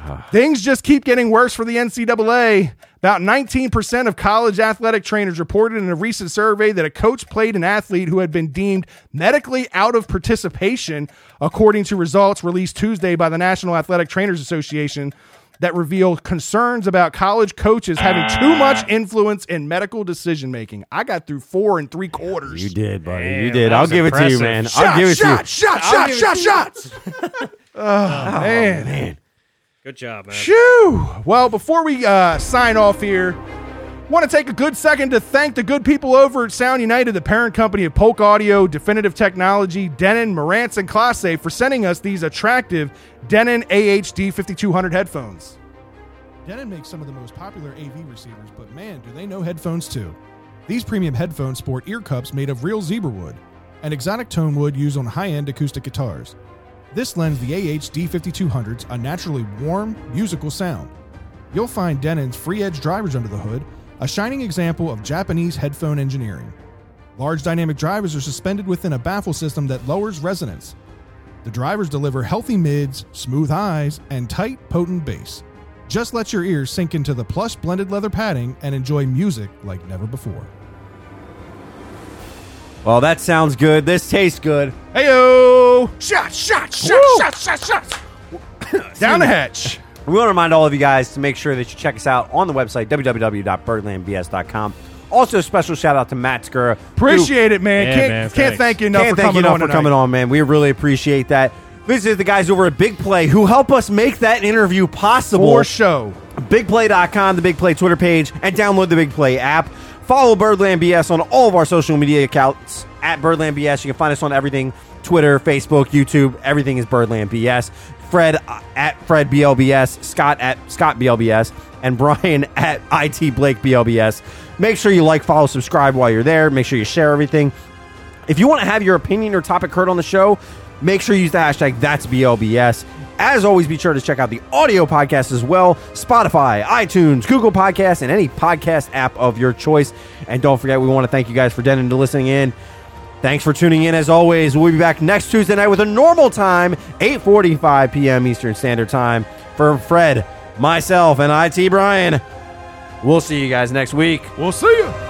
Ah. Things just keep getting worse for the NCAA. About 19% of college athletic trainers reported in a recent survey that a coach played an athlete who had been deemed medically out of participation, according to results released Tuesday by the National Athletic Trainers Association that revealed concerns about college coaches having too ah. much influence in medical decision making. I got through four and three quarters. You did, buddy. you did. I'll was give it to you, man. Shot, I'll give it shot, to you. shot, I'll shot, shot, to shots. Oh, oh, man. man. Good job, man. Phew. Well, before we uh, sign off here, want to take a good second to thank the good people over at Sound United, the parent company of Polk Audio, Definitive Technology, Denon, Marantz, and Classe for sending us these attractive Denon AHD 5200 headphones. Denon makes some of the most popular AV receivers, but man, do they know headphones too. These premium headphones sport ear cups made of real zebra wood, an exotic tone wood used on high-end acoustic guitars. This lends the AHD 5200s a naturally warm, musical sound. You'll find Denon's free edge drivers under the hood, a shining example of Japanese headphone engineering. Large dynamic drivers are suspended within a baffle system that lowers resonance. The drivers deliver healthy mids, smooth highs, and tight, potent bass. Just let your ears sink into the plush blended leather padding and enjoy music like never before. Well, that sounds good. This tastes good. Heyo! Shot, shot, shot, shot, shot, shot. Down the hatch. We want to remind all of you guys to make sure that you check us out on the website, www.birdlandbs.com. Also, a special shout out to Matt Skura. who- Appreciate it, man. Yeah, can't man, can't thanks. thank you enough Can't for thank coming you enough on for tonight. coming on, man. We really appreciate that. Visit the guys over at Big Play who help us make that interview possible. For show. BigPlay.com, the Big Play Twitter page, and download the Big Play app. Follow Birdland BS on all of our social media accounts at Birdland BS. You can find us on everything Twitter, Facebook, YouTube. Everything is Birdland BS. Fred uh, at Fred BLBS, Scott at Scott BLBS, and Brian at IT Blake BLBS. Make sure you like, follow, subscribe while you're there. Make sure you share everything. If you want to have your opinion or topic heard on the show, make sure you use the hashtag that's BLBS. As always, be sure to check out the audio podcast as well Spotify, iTunes, Google Podcasts, and any podcast app of your choice. And don't forget, we want to thank you guys for denim to listening in. Thanks for tuning in. As always, we'll be back next Tuesday night with a normal time, 8:45 p.m. Eastern Standard Time. For Fred, myself, and IT Brian, we'll see you guys next week. We'll see you.